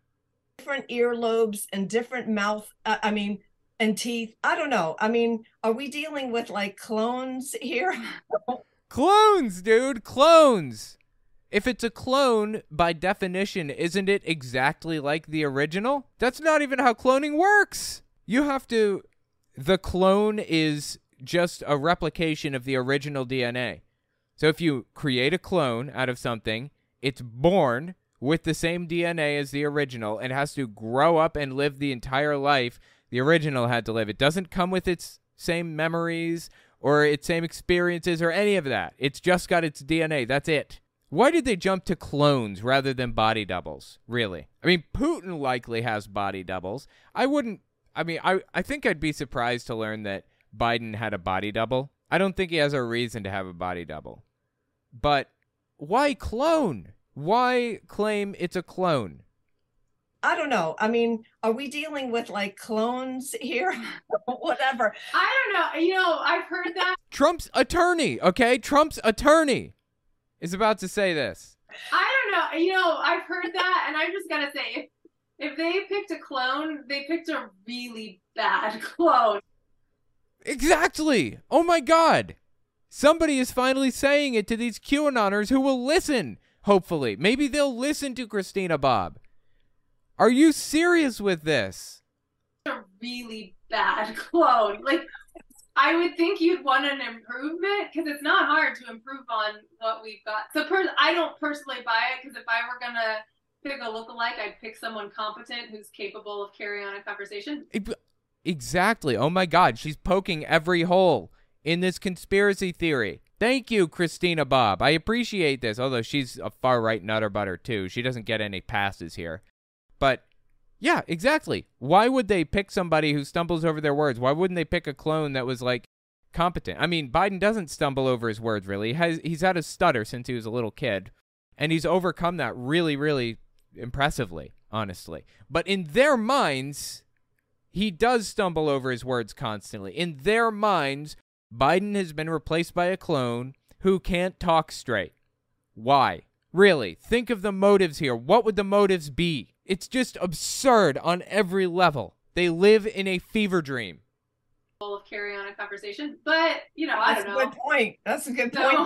different earlobes and different mouth uh, i mean and teeth i don't know i mean are we dealing with like clones here Clones, dude, clones. If it's a clone, by definition, isn't it exactly like the original? That's not even how cloning works. You have to. The clone is just a replication of the original DNA. So if you create a clone out of something, it's born with the same DNA as the original and has to grow up and live the entire life the original had to live. It doesn't come with its same memories or its same experiences or any of that. It's just got its DNA. That's it. Why did they jump to clones rather than body doubles? Really? I mean, Putin likely has body doubles. I wouldn't. I mean, I, I think I'd be surprised to learn that Biden had a body double. I don't think he has a reason to have a body double. But why clone? Why claim it's a clone? I don't know i mean are we dealing with like clones here whatever I don't know. You know, I've heard that. Trump's attorney, okay? Trump's attorney is about to say this. I don't know. You know, I've heard that, and I'm just gotta say, if if they picked a clone, they picked a really bad clone. Exactly. Oh my God. Somebody is finally saying it to these QAnoners who will listen, hopefully. Maybe they'll listen to Christina Bobb. Are you serious with this? A really bad clone. Like, I would think you'd want an improvement because it's not hard to improve on what we've got. So, per- I don't personally buy it because if I were gonna pick a lookalike, I'd pick someone competent who's capable of carrying on a conversation. Exactly. Oh my God. She's poking every hole in this conspiracy theory. Thank you, Christina Bobb. I appreciate this, although she's a far right nutter butter too. She doesn't get any passes here. But yeah, exactly. Why would they pick somebody who stumbles over their words? Why wouldn't they pick a clone that was like competent? I mean, Biden doesn't stumble over his words really. He has he's had a stutter since he was a little kid, and he's overcome that really, really impressively, honestly. But in their minds, he does stumble over his words constantly. In their minds, Biden has been replaced by a clone who can't talk straight. Why? Really, think of the motives here. What would the motives be? It's just absurd on every level. They live in a fever dream. Full of carry on a conversation, but you know, I That's don't know. That's a good point. That's a good So-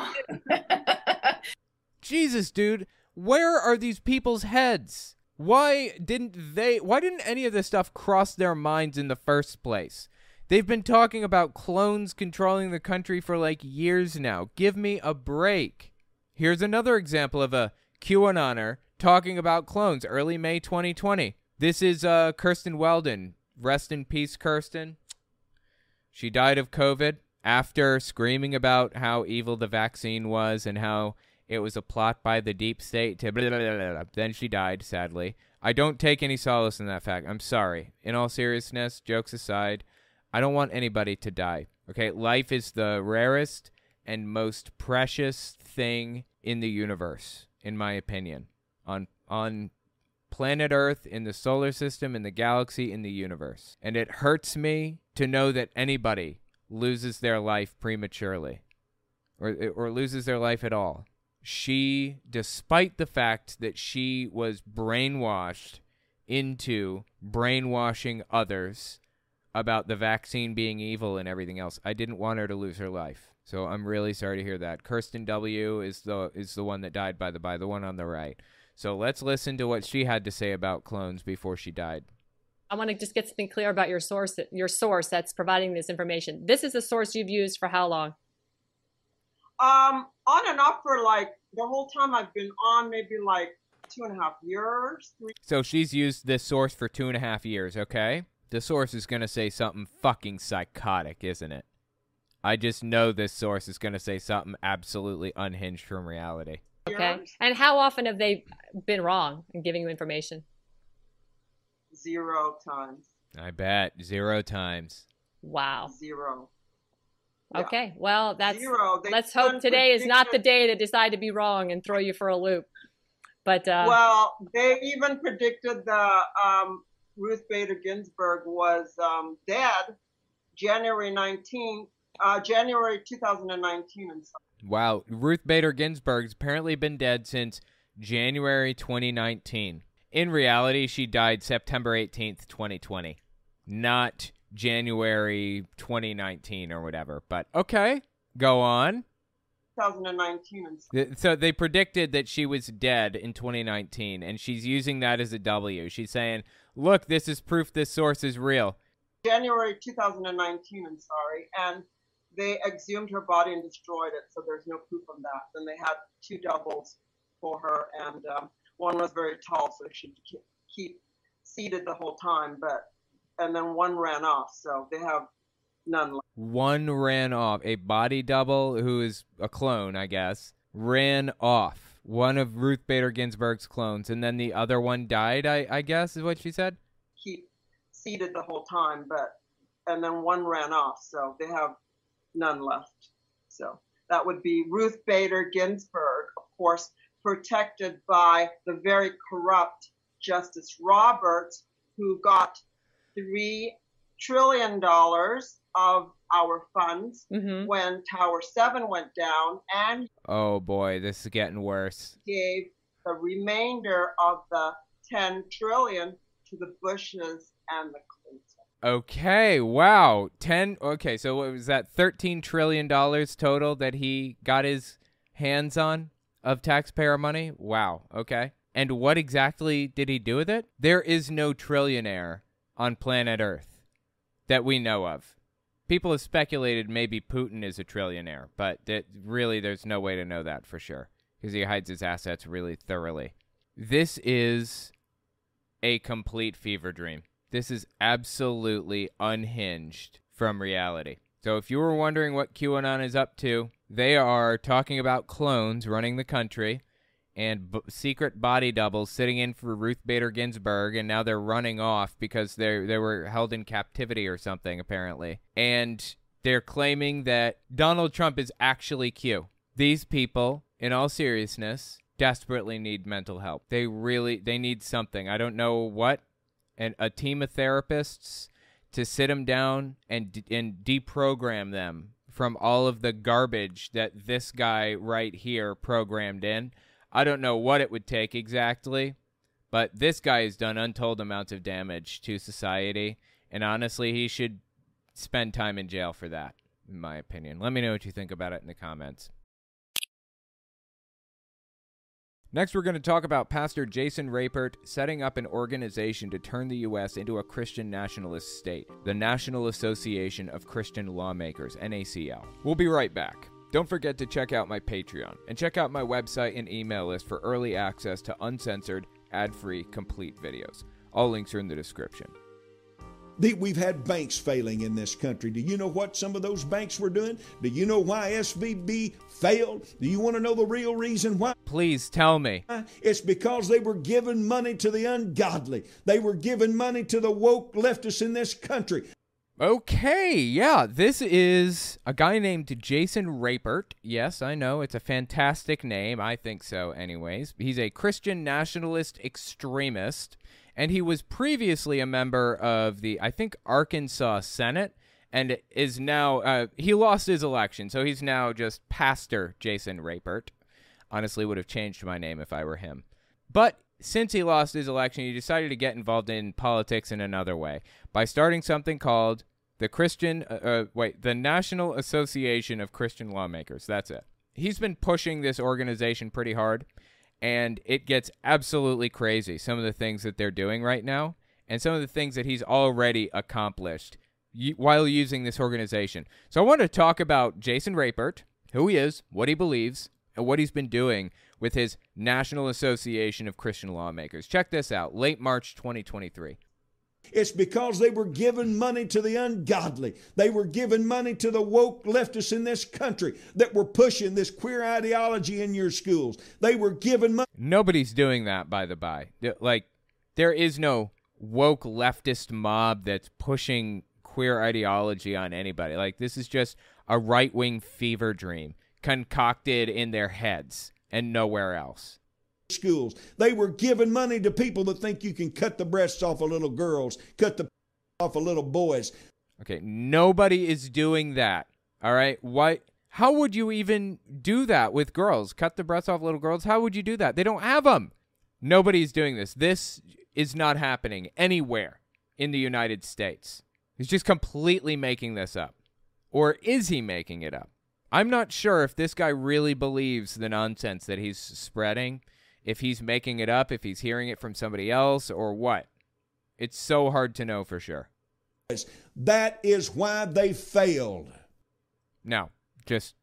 point. Jesus, dude, where are these people's heads? Why didn't they why didn't any of this stuff cross their minds in the first place? They've been talking about clones controlling the country for like years now. Give me a break. Here's another example of a QAnoner talking about clones early May 2020. This is uh Kirsten Weldon. Rest in peace, Kirsten. She died of COVID after screaming about how evil the vaccine was and how it was a plot by the deep state to blah, blah, blah. Then she died, sadly. I don't take any solace in that fact. I'm sorry. In all seriousness, jokes aside, I don't want anybody to die. Okay? Life is the rarest and most precious thing in the universe, in my opinion. On on planet Earth, in the solar system, in the galaxy, in the universe. And it hurts me to know that anybody loses their life prematurely or, or loses their life at all. She, despite the fact that she was brainwashed into brainwashing others about the vaccine being evil and everything else, I didn't want her to lose her life. So I'm really sorry to hear that. Kirsten W is the is the one that died by the by, the one on the right. So let's listen to what she had to say about clones before she died. I want to just get something clear about your source, your source that's providing this information. This is a source you've used for how long? Um, on and off for like the whole time I've been on, maybe like two and a half years. Three. So she's used this source for two and a half years, okay? The source is going to say something fucking psychotic, isn't it? I just know this source is going to say something absolutely unhinged from reality. Okay. And how often have they been wrong in giving you information? Zero times. I bet. Zero times. Wow. Zero. Okay. Well, that's Zero. They let's hope today is not the day to decide to be wrong and throw you for a loop. But uh, well, they even predicted the um, Ruth Bader Ginsburg was um, dead January 19th, uh, January 2019 and so. Wow. Ruth Bader Ginsburg's apparently been dead since January 2019. In reality, she died September 18th, 2020, not January 2019 or whatever. But okay, go on. 2019 and so. Th- So they predicted that she was dead in 2019, and she's using that as a W. She's saying, look, this is proof this source is real. January 2019, I'm sorry, and they exhumed her body and destroyed it, so there's no proof of that. Then they had two doubles for her, and um, one was very tall, so she could keep seated the whole time, but and then one ran off, so they have none left. One ran off. A body double, who is a clone, I guess, ran off. One of Ruth Bader Ginsburg's clones, and then the other one died, I, I guess, is what she said? Keep seated the whole time, but and then one ran off, so they have none left. So that would be Ruth Bader Ginsburg, of course, protected by the very corrupt Justice Roberts, who got three trillion dollars of our funds mm-hmm. when Tower Seven went down, and Oh boy, this is getting worse. gave the remainder of the ten trillion to the Bushes and the. Okay, wow. 10 Okay, so what was that 13 trillion dollars total that he got his hands on of taxpayer money? Wow. Okay. And what exactly did he do with it? There is no trillionaire on planet Earth that we know of. People have speculated maybe Putin is a trillionaire, but that really there's no way to know that for sure because he hides his assets really thoroughly. This is a complete fever dream. This is absolutely unhinged from reality. So if you were wondering what QAnon is up to, They are talking about clones running the country and b- secret body doubles sitting in for Ruth Bader Ginsburg, and now they're running off because they they were held in captivity or something apparently, and they're claiming that Donald Trump is actually Q. These people, in all seriousness, desperately need mental help. They really they need something. I don't know what, and a team of therapists to sit them down and and deprogram them from all of the garbage that this guy right here programmed in I don't know what it would take exactly, but this guy has done untold amounts of damage to society, and honestly, he should spend time in jail for that, in my opinion. Let me know what you think about it in the comments. Next, we're going to talk about Pastor Jason Rapert setting up an organization to turn the U.S. into a Christian nationalist state, the National Association of Christian Lawmakers, NACL. We'll be right back. Don't forget to check out my Patreon and check out my website and email list for early access to uncensored, ad free, complete videos. All links are in the description. We've had banks failing in this country. Do you know what some of those banks were doing? Do you know why SVB failed? Do you want to know the real reason why? Please tell me. It's because they were giving money to the ungodly. They were giving money to the woke leftists in this country. Okay, yeah, this is a guy named Jason Rapert. Yes, I know, it's a fantastic name. I think so, anyways. He's a Christian nationalist extremist, and he was previously a member of the, I think, Arkansas Senate, and is now, uh, he lost his election, so he's now just Pastor Jason Rapert. Honestly, would have changed my name if I were him. But since he lost his election, he decided to get involved in politics in another way by starting something called the Christian, uh, uh, wait, the National Association of Christian Lawmakers. That's it. He's been pushing this organization pretty hard, and it gets absolutely crazy. Some of the things that they're doing right now, and some of the things that he's already accomplished while using this organization. So I want to talk about Jason Rapert, who he is, what he believes, and what he's been doing with his National Association of Christian Lawmakers. Check this out late March 2023. It's because they were giving money to the ungodly. They were giving money to the woke leftists in this country that were pushing this queer ideology in your schools. They were giving money. Nobody's doing that, by the by. Like, there is no woke leftist mob that's pushing queer ideology on anybody. Like, this is just a right wing fever dream concocted in their heads and nowhere else schools. They were giving money to people that think you can cut the breasts off of little girls, cut the off of little boys. Okay, nobody is doing that. All right, why? How would you even do that with girls? Cut the breasts off little girls? How would you do that? They don't have them. Nobody's doing this. This is not happening anywhere in the United States. He's just completely making this up. Or is he making it up? I'm not sure if this guy really believes the nonsense that he's spreading if he's making it up, if he's hearing it from somebody else, or what. It's so hard to know for sure. That is why they failed. No, just,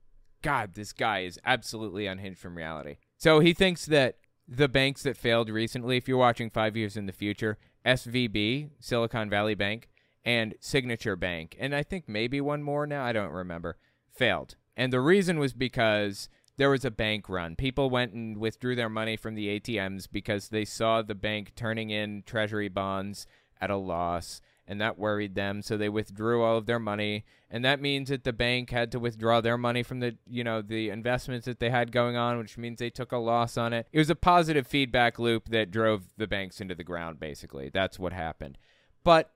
God, this guy is absolutely unhinged from reality. So he thinks that the banks that failed recently, if you're watching five years in the future, SVB, Silicon Valley Bank, and Signature Bank, and I think maybe one more now, I don't remember, failed. And the reason was because there was a bank run. People went and withdrew their money from the ATMs because they saw the bank turning in treasury bonds at a loss and that worried them so they withdrew all of their money. And that means that the bank had to withdraw their money from the you know the investments that they had going on which means they took a loss on it. It was a positive feedback loop that drove the banks into the ground basically. That's what happened. But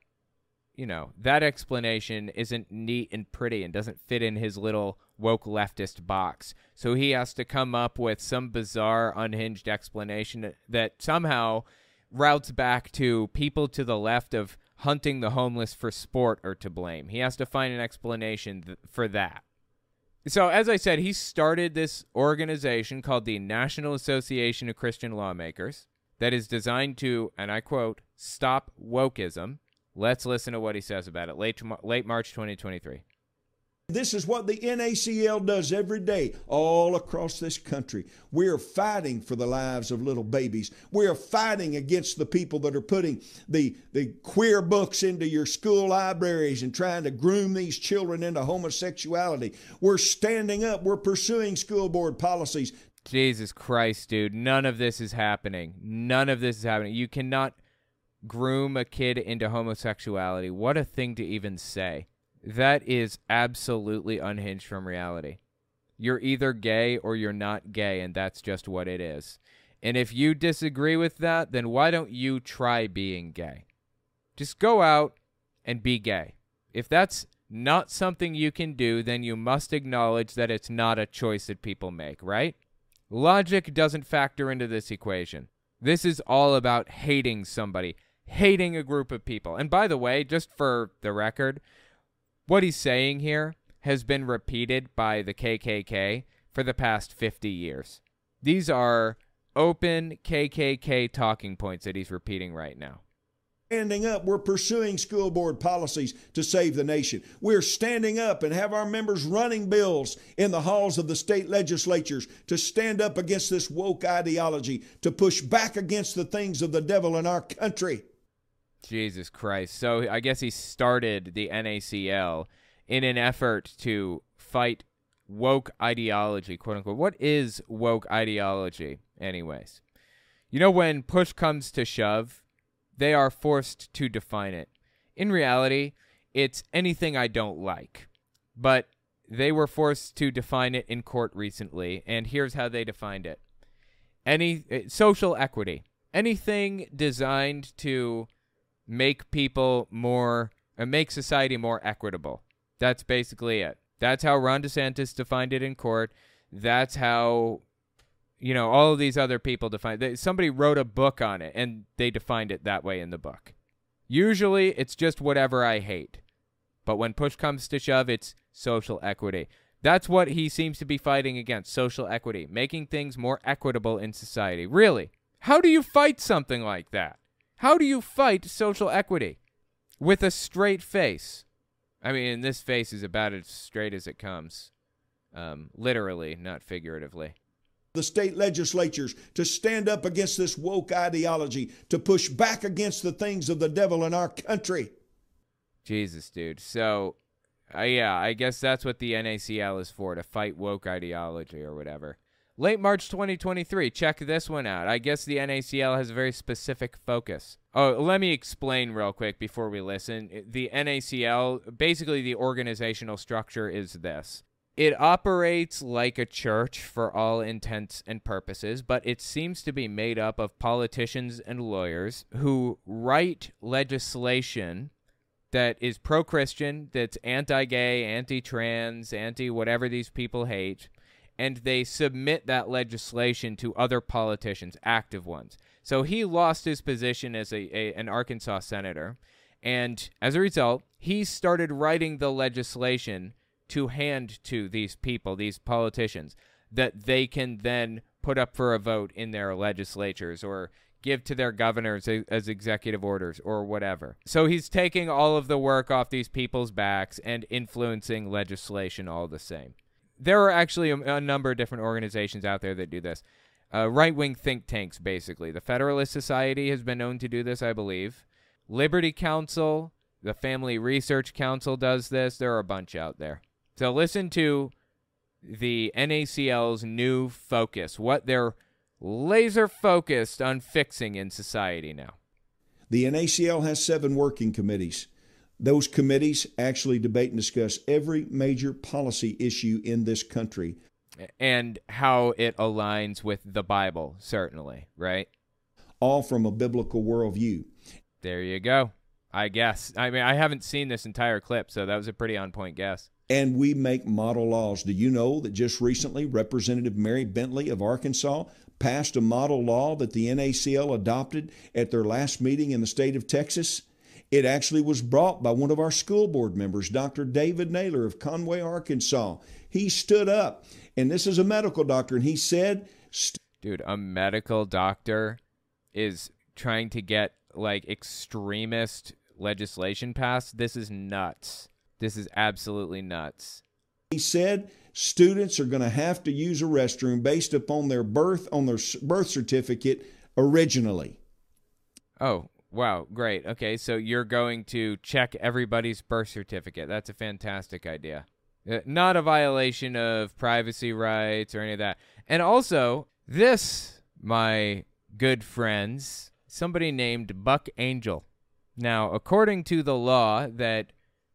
you know, that explanation isn't neat and pretty and doesn't fit in his little woke leftist box. So he has to come up with some bizarre, unhinged explanation that somehow routes back to people to the left of hunting the homeless for sport are to blame. He has to find an explanation th- for that. So, as I said, he started this organization called the National Association of Christian Lawmakers that is designed to, and I quote, stop wokeism Let's listen to what he says about it. Late late March 2023. This is what the NACL does every day all across this country. We are fighting for the lives of little babies. We are fighting against the people that are putting the, the queer books into your school libraries and trying to groom these children into homosexuality. We're standing up. We're pursuing school board policies. Jesus Christ, dude. None of this is happening. None of this is happening. You cannot groom a kid into homosexuality. What a thing to even say. That is absolutely unhinged from reality. You're either gay or you're not gay, and that's just what it is. And if you disagree with that, then why don't you try being gay? Just go out and be gay. If that's not something you can do, then you must acknowledge that it's not a choice that people make, right? Logic doesn't factor into this equation. This is all about hating somebody, hating a group of people. And by the way, just for the record, what he's saying here has been repeated by the KKK for the past 50 years. These are open KKK talking points that he's repeating right now. Standing up, we're pursuing school board policies to save the nation. We're standing up and have our members running bills in the halls of the state legislatures to stand up against this woke ideology, to push back against the things of the devil in our country. Jesus Christ. So I guess he started the NACL in an effort to fight woke ideology, quote unquote. What is woke ideology, anyways? You know, when push comes to shove, they are forced to define it. In reality, it's anything I don't like. But they were forced to define it in court recently, and here's how they defined it any uh, social equity anything designed to make people more uh, make society more equitable. That's basically it. That's how Ron DeSantis defined it in court. That's how you know all of these other people defined. They, somebody wrote a book on it, and they defined it that way in the book. Usually, it's just whatever I hate, but when push comes to shove, it's social equity. That's what he seems to be fighting against: social equity, making things more equitable in society. Really, how do you fight something like that? How do you fight social equity with a straight face? I mean, this face is about as straight as it comes, um, literally, not figuratively. The state legislatures to stand up against this woke ideology, to push back against the things of the devil in our country. Jesus, dude. So, uh, yeah, I guess that's what the NACL is for to fight woke ideology or whatever. Late March 2023. Check this one out. I guess the NACL has a very specific focus. Oh, let me explain real quick before we listen. The NACL, basically, the organizational structure is this it operates like a church for all intents and purposes, but it seems to be made up of politicians and lawyers who write legislation that is pro Christian, that's anti gay, anti trans, anti whatever these people hate and they submit that legislation to other politicians, active ones. So he lost his position as a, a, an Arkansas senator, and as a result, he started writing the legislation to hand to these people, these politicians, that they can then put up for a vote in their legislatures or give to their governors as executive orders or whatever. So he's taking all of the work off these people's backs and influencing legislation all the same there are actually a, a, number of different organizations out there that do this. Uh, right wing think tanks, basically. The Federalist Society has been known to do this, I believe. Liberty Counsel, the Family Research Council does this. There are a bunch out there. So listen to the NACL's new focus, what they're laser focused on fixing in society now. The NACL has seven working committees. Those committees actually debate and discuss every major policy issue in this country. And how it aligns with the Bible, certainly, right? All from a biblical worldview. There you go. I guess. I mean, I haven't seen this entire clip, so that was a pretty on point guess. And we make model laws. Do you know that just recently Representative Mary Bentley of Arkansas passed a model law that the NACL adopted at their last meeting in the state of Texas? It actually was brought by one of our school board members, Dr. David Naylor of Conway, Arkansas. He stood up, and this is a medical doctor, and he said, Dude, a medical doctor is trying to get like extremist legislation passed. This is nuts. This is absolutely nuts. He said students are going to have to use a restroom based upon their birth on their birth certificate originally. Oh, wow, great. Okay, so you're going to check everybody's birth certificate. That's a fantastic idea. Uh, not a violation of privacy rights or any of that. And also, this, my good friends, somebody named Buck Angel. Now, according to the law that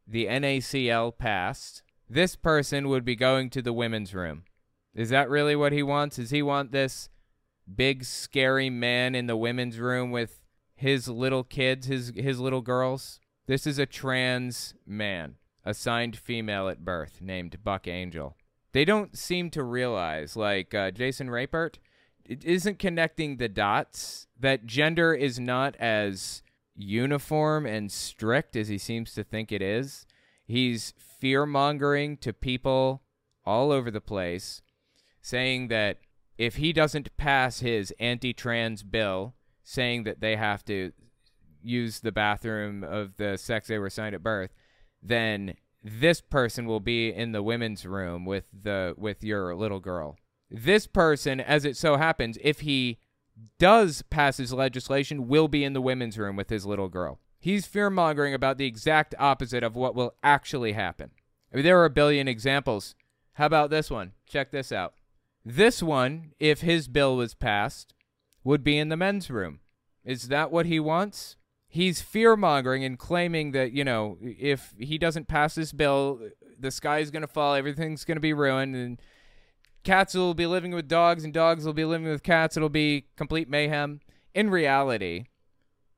the NACL passed, this person would be going to the women's room. Is that really what he wants? Does he want this big scary man in the women's room with his little kids, his his little girls? This is a trans man, assigned female at birth, named Buck Angel. They don't seem to realize, like uh, Jason Rapert, it isn't connecting the dots that gender is not as uniform and strict as he seems to think it is. He's fear mongering to people all over the place, saying that if he doesn't pass his anti trans bill, saying that they have to use the bathroom of the sex they were assigned at birth, then this person will be in the women's room with the with your little girl. This person, as it so happens, if he does pass his legislation, will be in the women's room with his little girl. He's fear mongering about the exact opposite of what will actually happen. I mean, there are a billion examples. How about this one? Check this out. This one, if his bill was passed, would be in the men's room. Is that what he wants? He's fear mongering and claiming that, you know, if he doesn't pass this bill, the sky's going to fall, everything's going to be ruined, and cats will be living with dogs, and dogs will be living with cats. It'll be complete mayhem. In reality,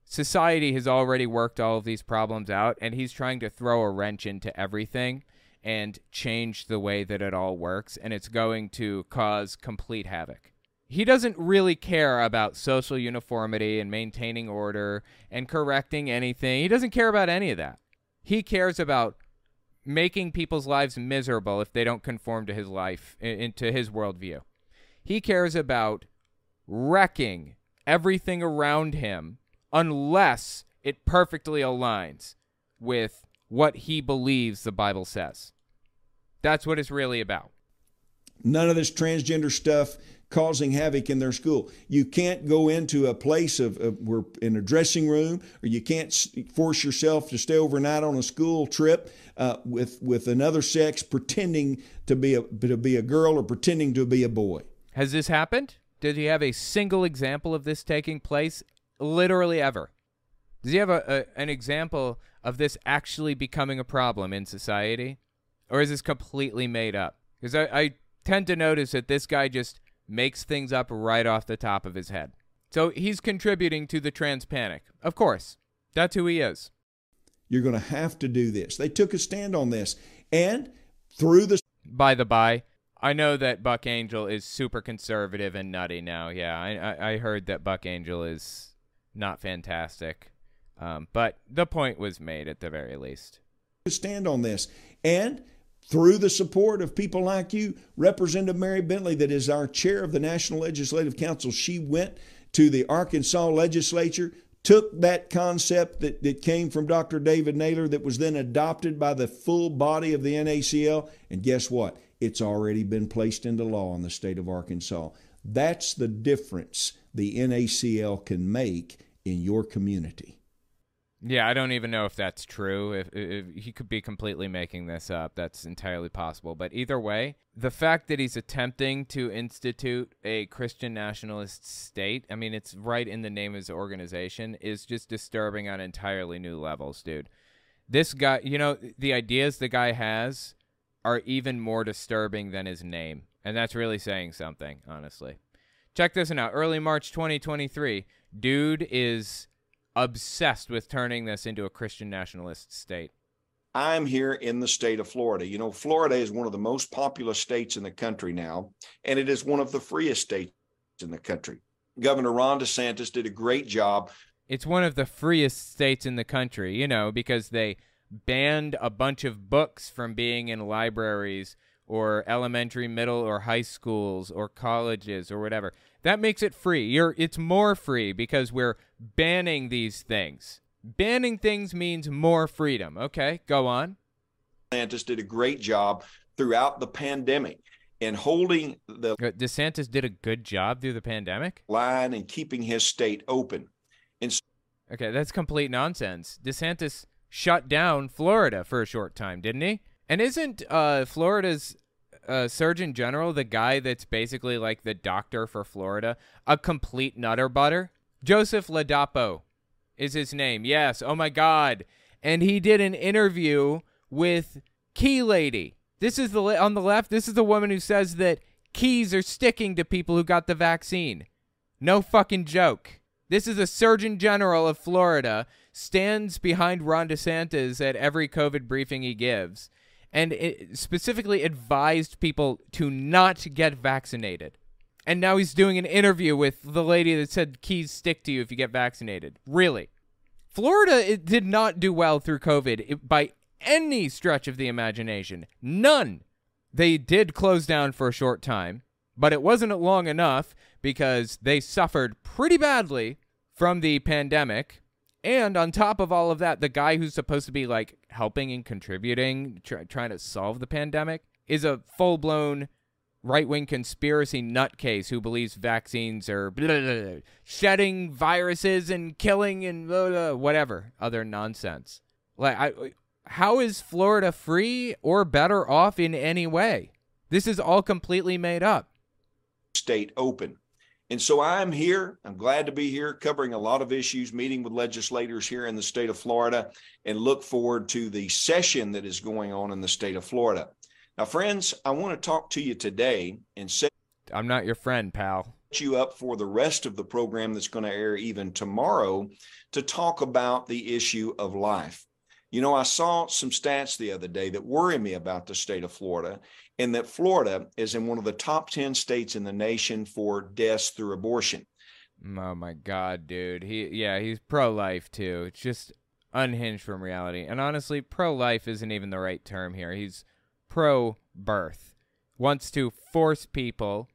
society has already worked all of these problems out, and he's trying to throw a wrench into everything and change the way that it all works, and it's going to cause complete havoc. He doesn't really care about social uniformity and maintaining order and correcting anything. He doesn't care about any of that. He cares about making people's lives miserable if they don't conform to his life, into his worldview. He cares about wrecking everything around him unless it perfectly aligns with what he believes the Bible says. That's what it's really about. None of this transgender stuff causing havoc in their school. You can't go into a place of, of we're in a dressing room, or you can't force yourself to stay overnight on a school trip uh, with with another sex, pretending to be a to be a girl or pretending to be a boy. Has this happened? Did he have a single example of this taking place? Literally ever. Does he have a, a an example of this actually becoming a problem in society, or is this completely made up? Because I, I tend to notice that this guy just makes things up right off the top of his head. So he's contributing to the trans panic. Of course. That's who he is. You're going to have to do this. They took a stand on this. And through the. By the by, I know that Buck Angel is super conservative and nutty now. Yeah, I, I, I heard that Buck Angel is not fantastic. Um, but the point was made at the very least. Stand on this. And through the support of people like you, Representative Mary Bentley, that is our chair of the National Legislative Council, she went to the Arkansas legislature, took that concept that, that came from Dr. David Naylor, that was then adopted by the full body of the NACL, and guess what? It's already been placed into law in the state of Arkansas. That's the difference the NACL can make in your community. Yeah, I don't even know if that's true. If, if, he could be completely making this up, that's entirely possible. But either way, the fact that he's attempting to institute a Christian nationalist state, I mean, it's right in the name of his organization, is just disturbing on entirely new levels, dude. This guy, you know, the ideas the guy has are even more disturbing than his name. And that's really saying something, honestly. Check this one out. Early March 2023, dude is obsessed with turning this into a Christian nationalist state. I'm here in the state of Florida. You know, Florida is one of the most populous states in the country now, and it is one of the freest states in the country. Governor Ron DeSantis did a great job. It's one of the freest states in the country, you know, because they banned a bunch of books from being in libraries or elementary, middle, or high schools or colleges or whatever. That makes it free. You're it's more free because we're banning these things. Banning things means more freedom. Okay, go on. DeSantis did a great job throughout the pandemic and holding the DeSantis did a good job through the pandemic. line and keeping his state open. And so Okay, that's complete nonsense. DeSantis shut down Florida for a short time, didn't he? And isn't uh, Florida's uh, Surgeon General the guy that's basically like the doctor for Florida a complete nutter butter? Joseph Ladapo is his name. Yes. Oh my God. And he did an interview with Key Lady. This is the on the left. This is the woman who says that keys are sticking to people who got the vaccine. No fucking joke. This is the Surgeon General of Florida stands behind Ron DeSantis at every COVID briefing he gives, and specifically advised people to not get vaccinated. And now he's doing an interview with the lady that said keys stick to you if you get vaccinated. Really? Florida it did not do well through COVID by any stretch of the imagination. None. They did close down for a short time, but it wasn't long enough because they suffered pretty badly from the pandemic. And on top of all of that, the guy who's supposed to be like helping and contributing, try, trying to solve the pandemic, is a full blown right wing conspiracy nutcase who believes vaccines are blah, blah, blah, shedding viruses and killing and whatever other nonsense. Like, I, how is Florida free or better off in any way? This is all completely made up. state open. And so I'm here. I'm glad to be here covering a lot of issues, meeting with legislators here in the state of Florida, and look forward to the session that is going on in the state of Florida. Now, friends, I want to talk to you today and set I'm not your friend, pal. you up for the rest of the program that's going to air even tomorrow to talk about the issue of life. You know, I saw some stats the other day that worry me about the state of Florida, and that Florida is in one of the top 10 states in the nation for deaths through abortion. Oh my god, dude. He yeah, he's pro life too. It's just unhinged from reality. And honestly, pro life isn't even the right term here. He's pro birth. Wants to force people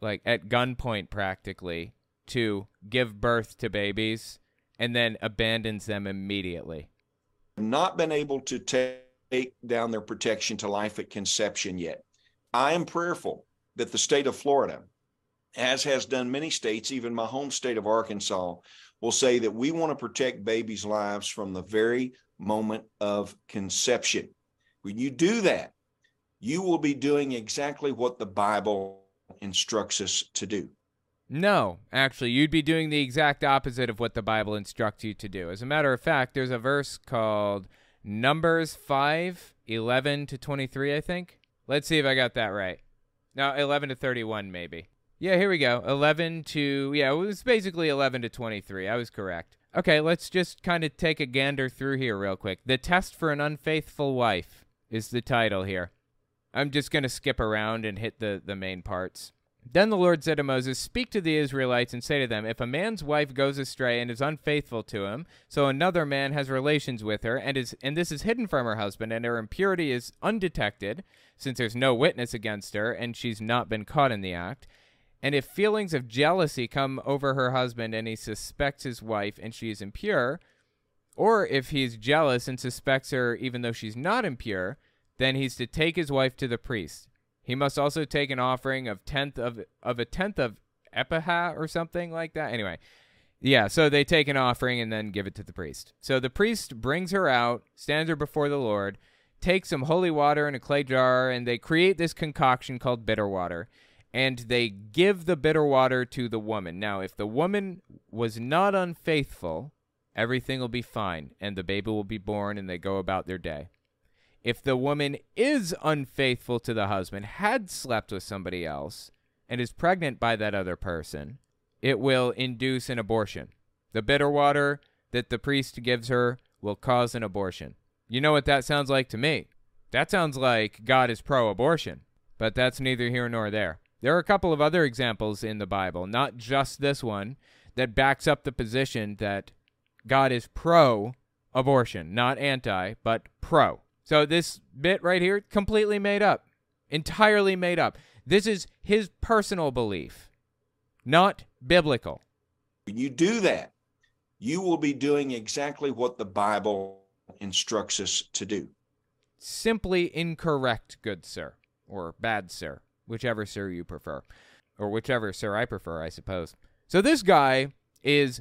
like at gunpoint practically to give birth to babies and then abandons them immediately. not been able to take down their protection to life at conception yet. I am prayerful that the state of Florida, as has done many states, even my home state of Arkansas, will say that we want to protect babies' lives from the very moment of conception. When you do that, you will be doing exactly what the Bible instructs us to do. No, actually, you'd be doing the exact opposite of what the Bible instructs you to do. As a matter of fact, there's a verse called Numbers 5 11 to 23, I think. Let's see if I got that right. No, 11 to 31, maybe. Yeah, here we go. 11 to, yeah, it was basically 11 to 23. I was correct. Okay, let's just kind of take a gander through here real quick. The Test for an Unfaithful Wife is the title here. I'm just going to skip around and hit the, the main parts. Then the Lord said to Moses, Speak to the Israelites and say to them, If a man's wife goes astray and is unfaithful to him, so another man has relations with her, and is and this is hidden from her husband, and her impurity is undetected, since there's no witness against her, and she's not been caught in the act, and if feelings of jealousy come over her husband, and he suspects his wife, and she is impure, or if he's jealous and suspects her even though she's not impure, then he's to take his wife to the priest. He must also take an offering of tenth of of a tenth of epiha or something like that. Anyway, yeah, so they take an offering and then give it to the priest. So the priest brings her out, stands her before the Lord, takes some holy water in a clay jar, and they create this concoction called bitter water. And they give the bitter water to the woman. Now, if the woman was not unfaithful, everything will be fine, and the baby will be born, and they go about their day if the woman is unfaithful to the husband, had slept with somebody else, and is pregnant by that other person, it will induce an abortion. The bitter water that the priest gives her will cause an abortion. You know what that sounds like to me? That sounds like God is pro abortion, but that's neither here nor there. There are a couple of other examples in the Bible, not just this one, that backs up the position that God is pro abortion, not anti, but pro. So this bit right here, completely made up, entirely made up. This is his personal belief, not biblical. When you do that, you will be doing exactly what the Bible instructs us to do. simply incorrect, good sir, or bad sir, whichever sir you prefer, or whichever sir I prefer, I suppose. So this guy is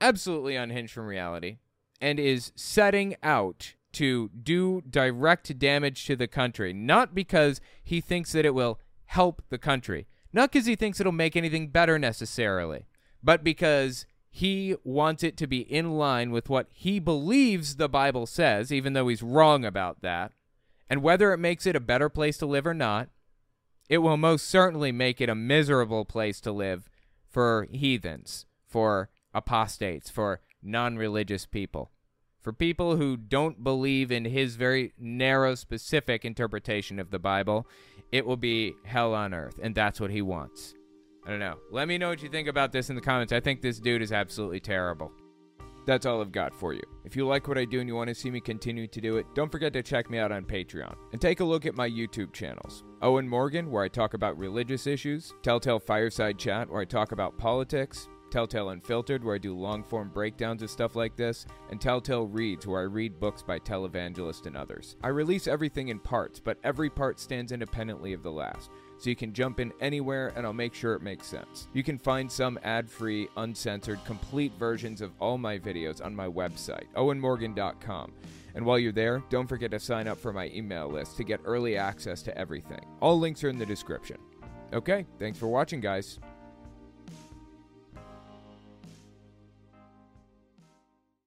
absolutely unhinged from reality and is setting out to do direct damage to the country, not because he thinks that it will help the country, not because he thinks it'll make anything better necessarily, but because he wants it to be in line with what he believes the Bible says, even though he's wrong about that. And whether it makes it a better place to live or not, it will most certainly make it a miserable place to live for heathens, for apostates, for non religious people. For people who don't believe in his very narrow, specific interpretation of the Bible, it will be hell on earth, and that's what he wants. I don't know. Let me know what you think about this in the comments. I think this dude is absolutely terrible. That's all I've got for you. If you like what I do and you want to see me continue to do it, don't forget to check me out on Patreon. And take a look at my YouTube channels Owen Morgan, where I talk about religious issues, Telltale Fireside Chat, where I talk about politics, Telltale Unfiltered, where I do long form breakdowns of stuff like this, and Telltale Reads, where I read books by televangelists and others. I release everything in parts, but every part stands independently of the last, so you can jump in anywhere and I'll make sure it makes sense. You can find some ad free, uncensored, complete versions of all my videos on my website, owenmorgan.com. And while you're there, don't forget to sign up for my email list to get early access to everything. All links are in the description. Okay, thanks for watching, guys.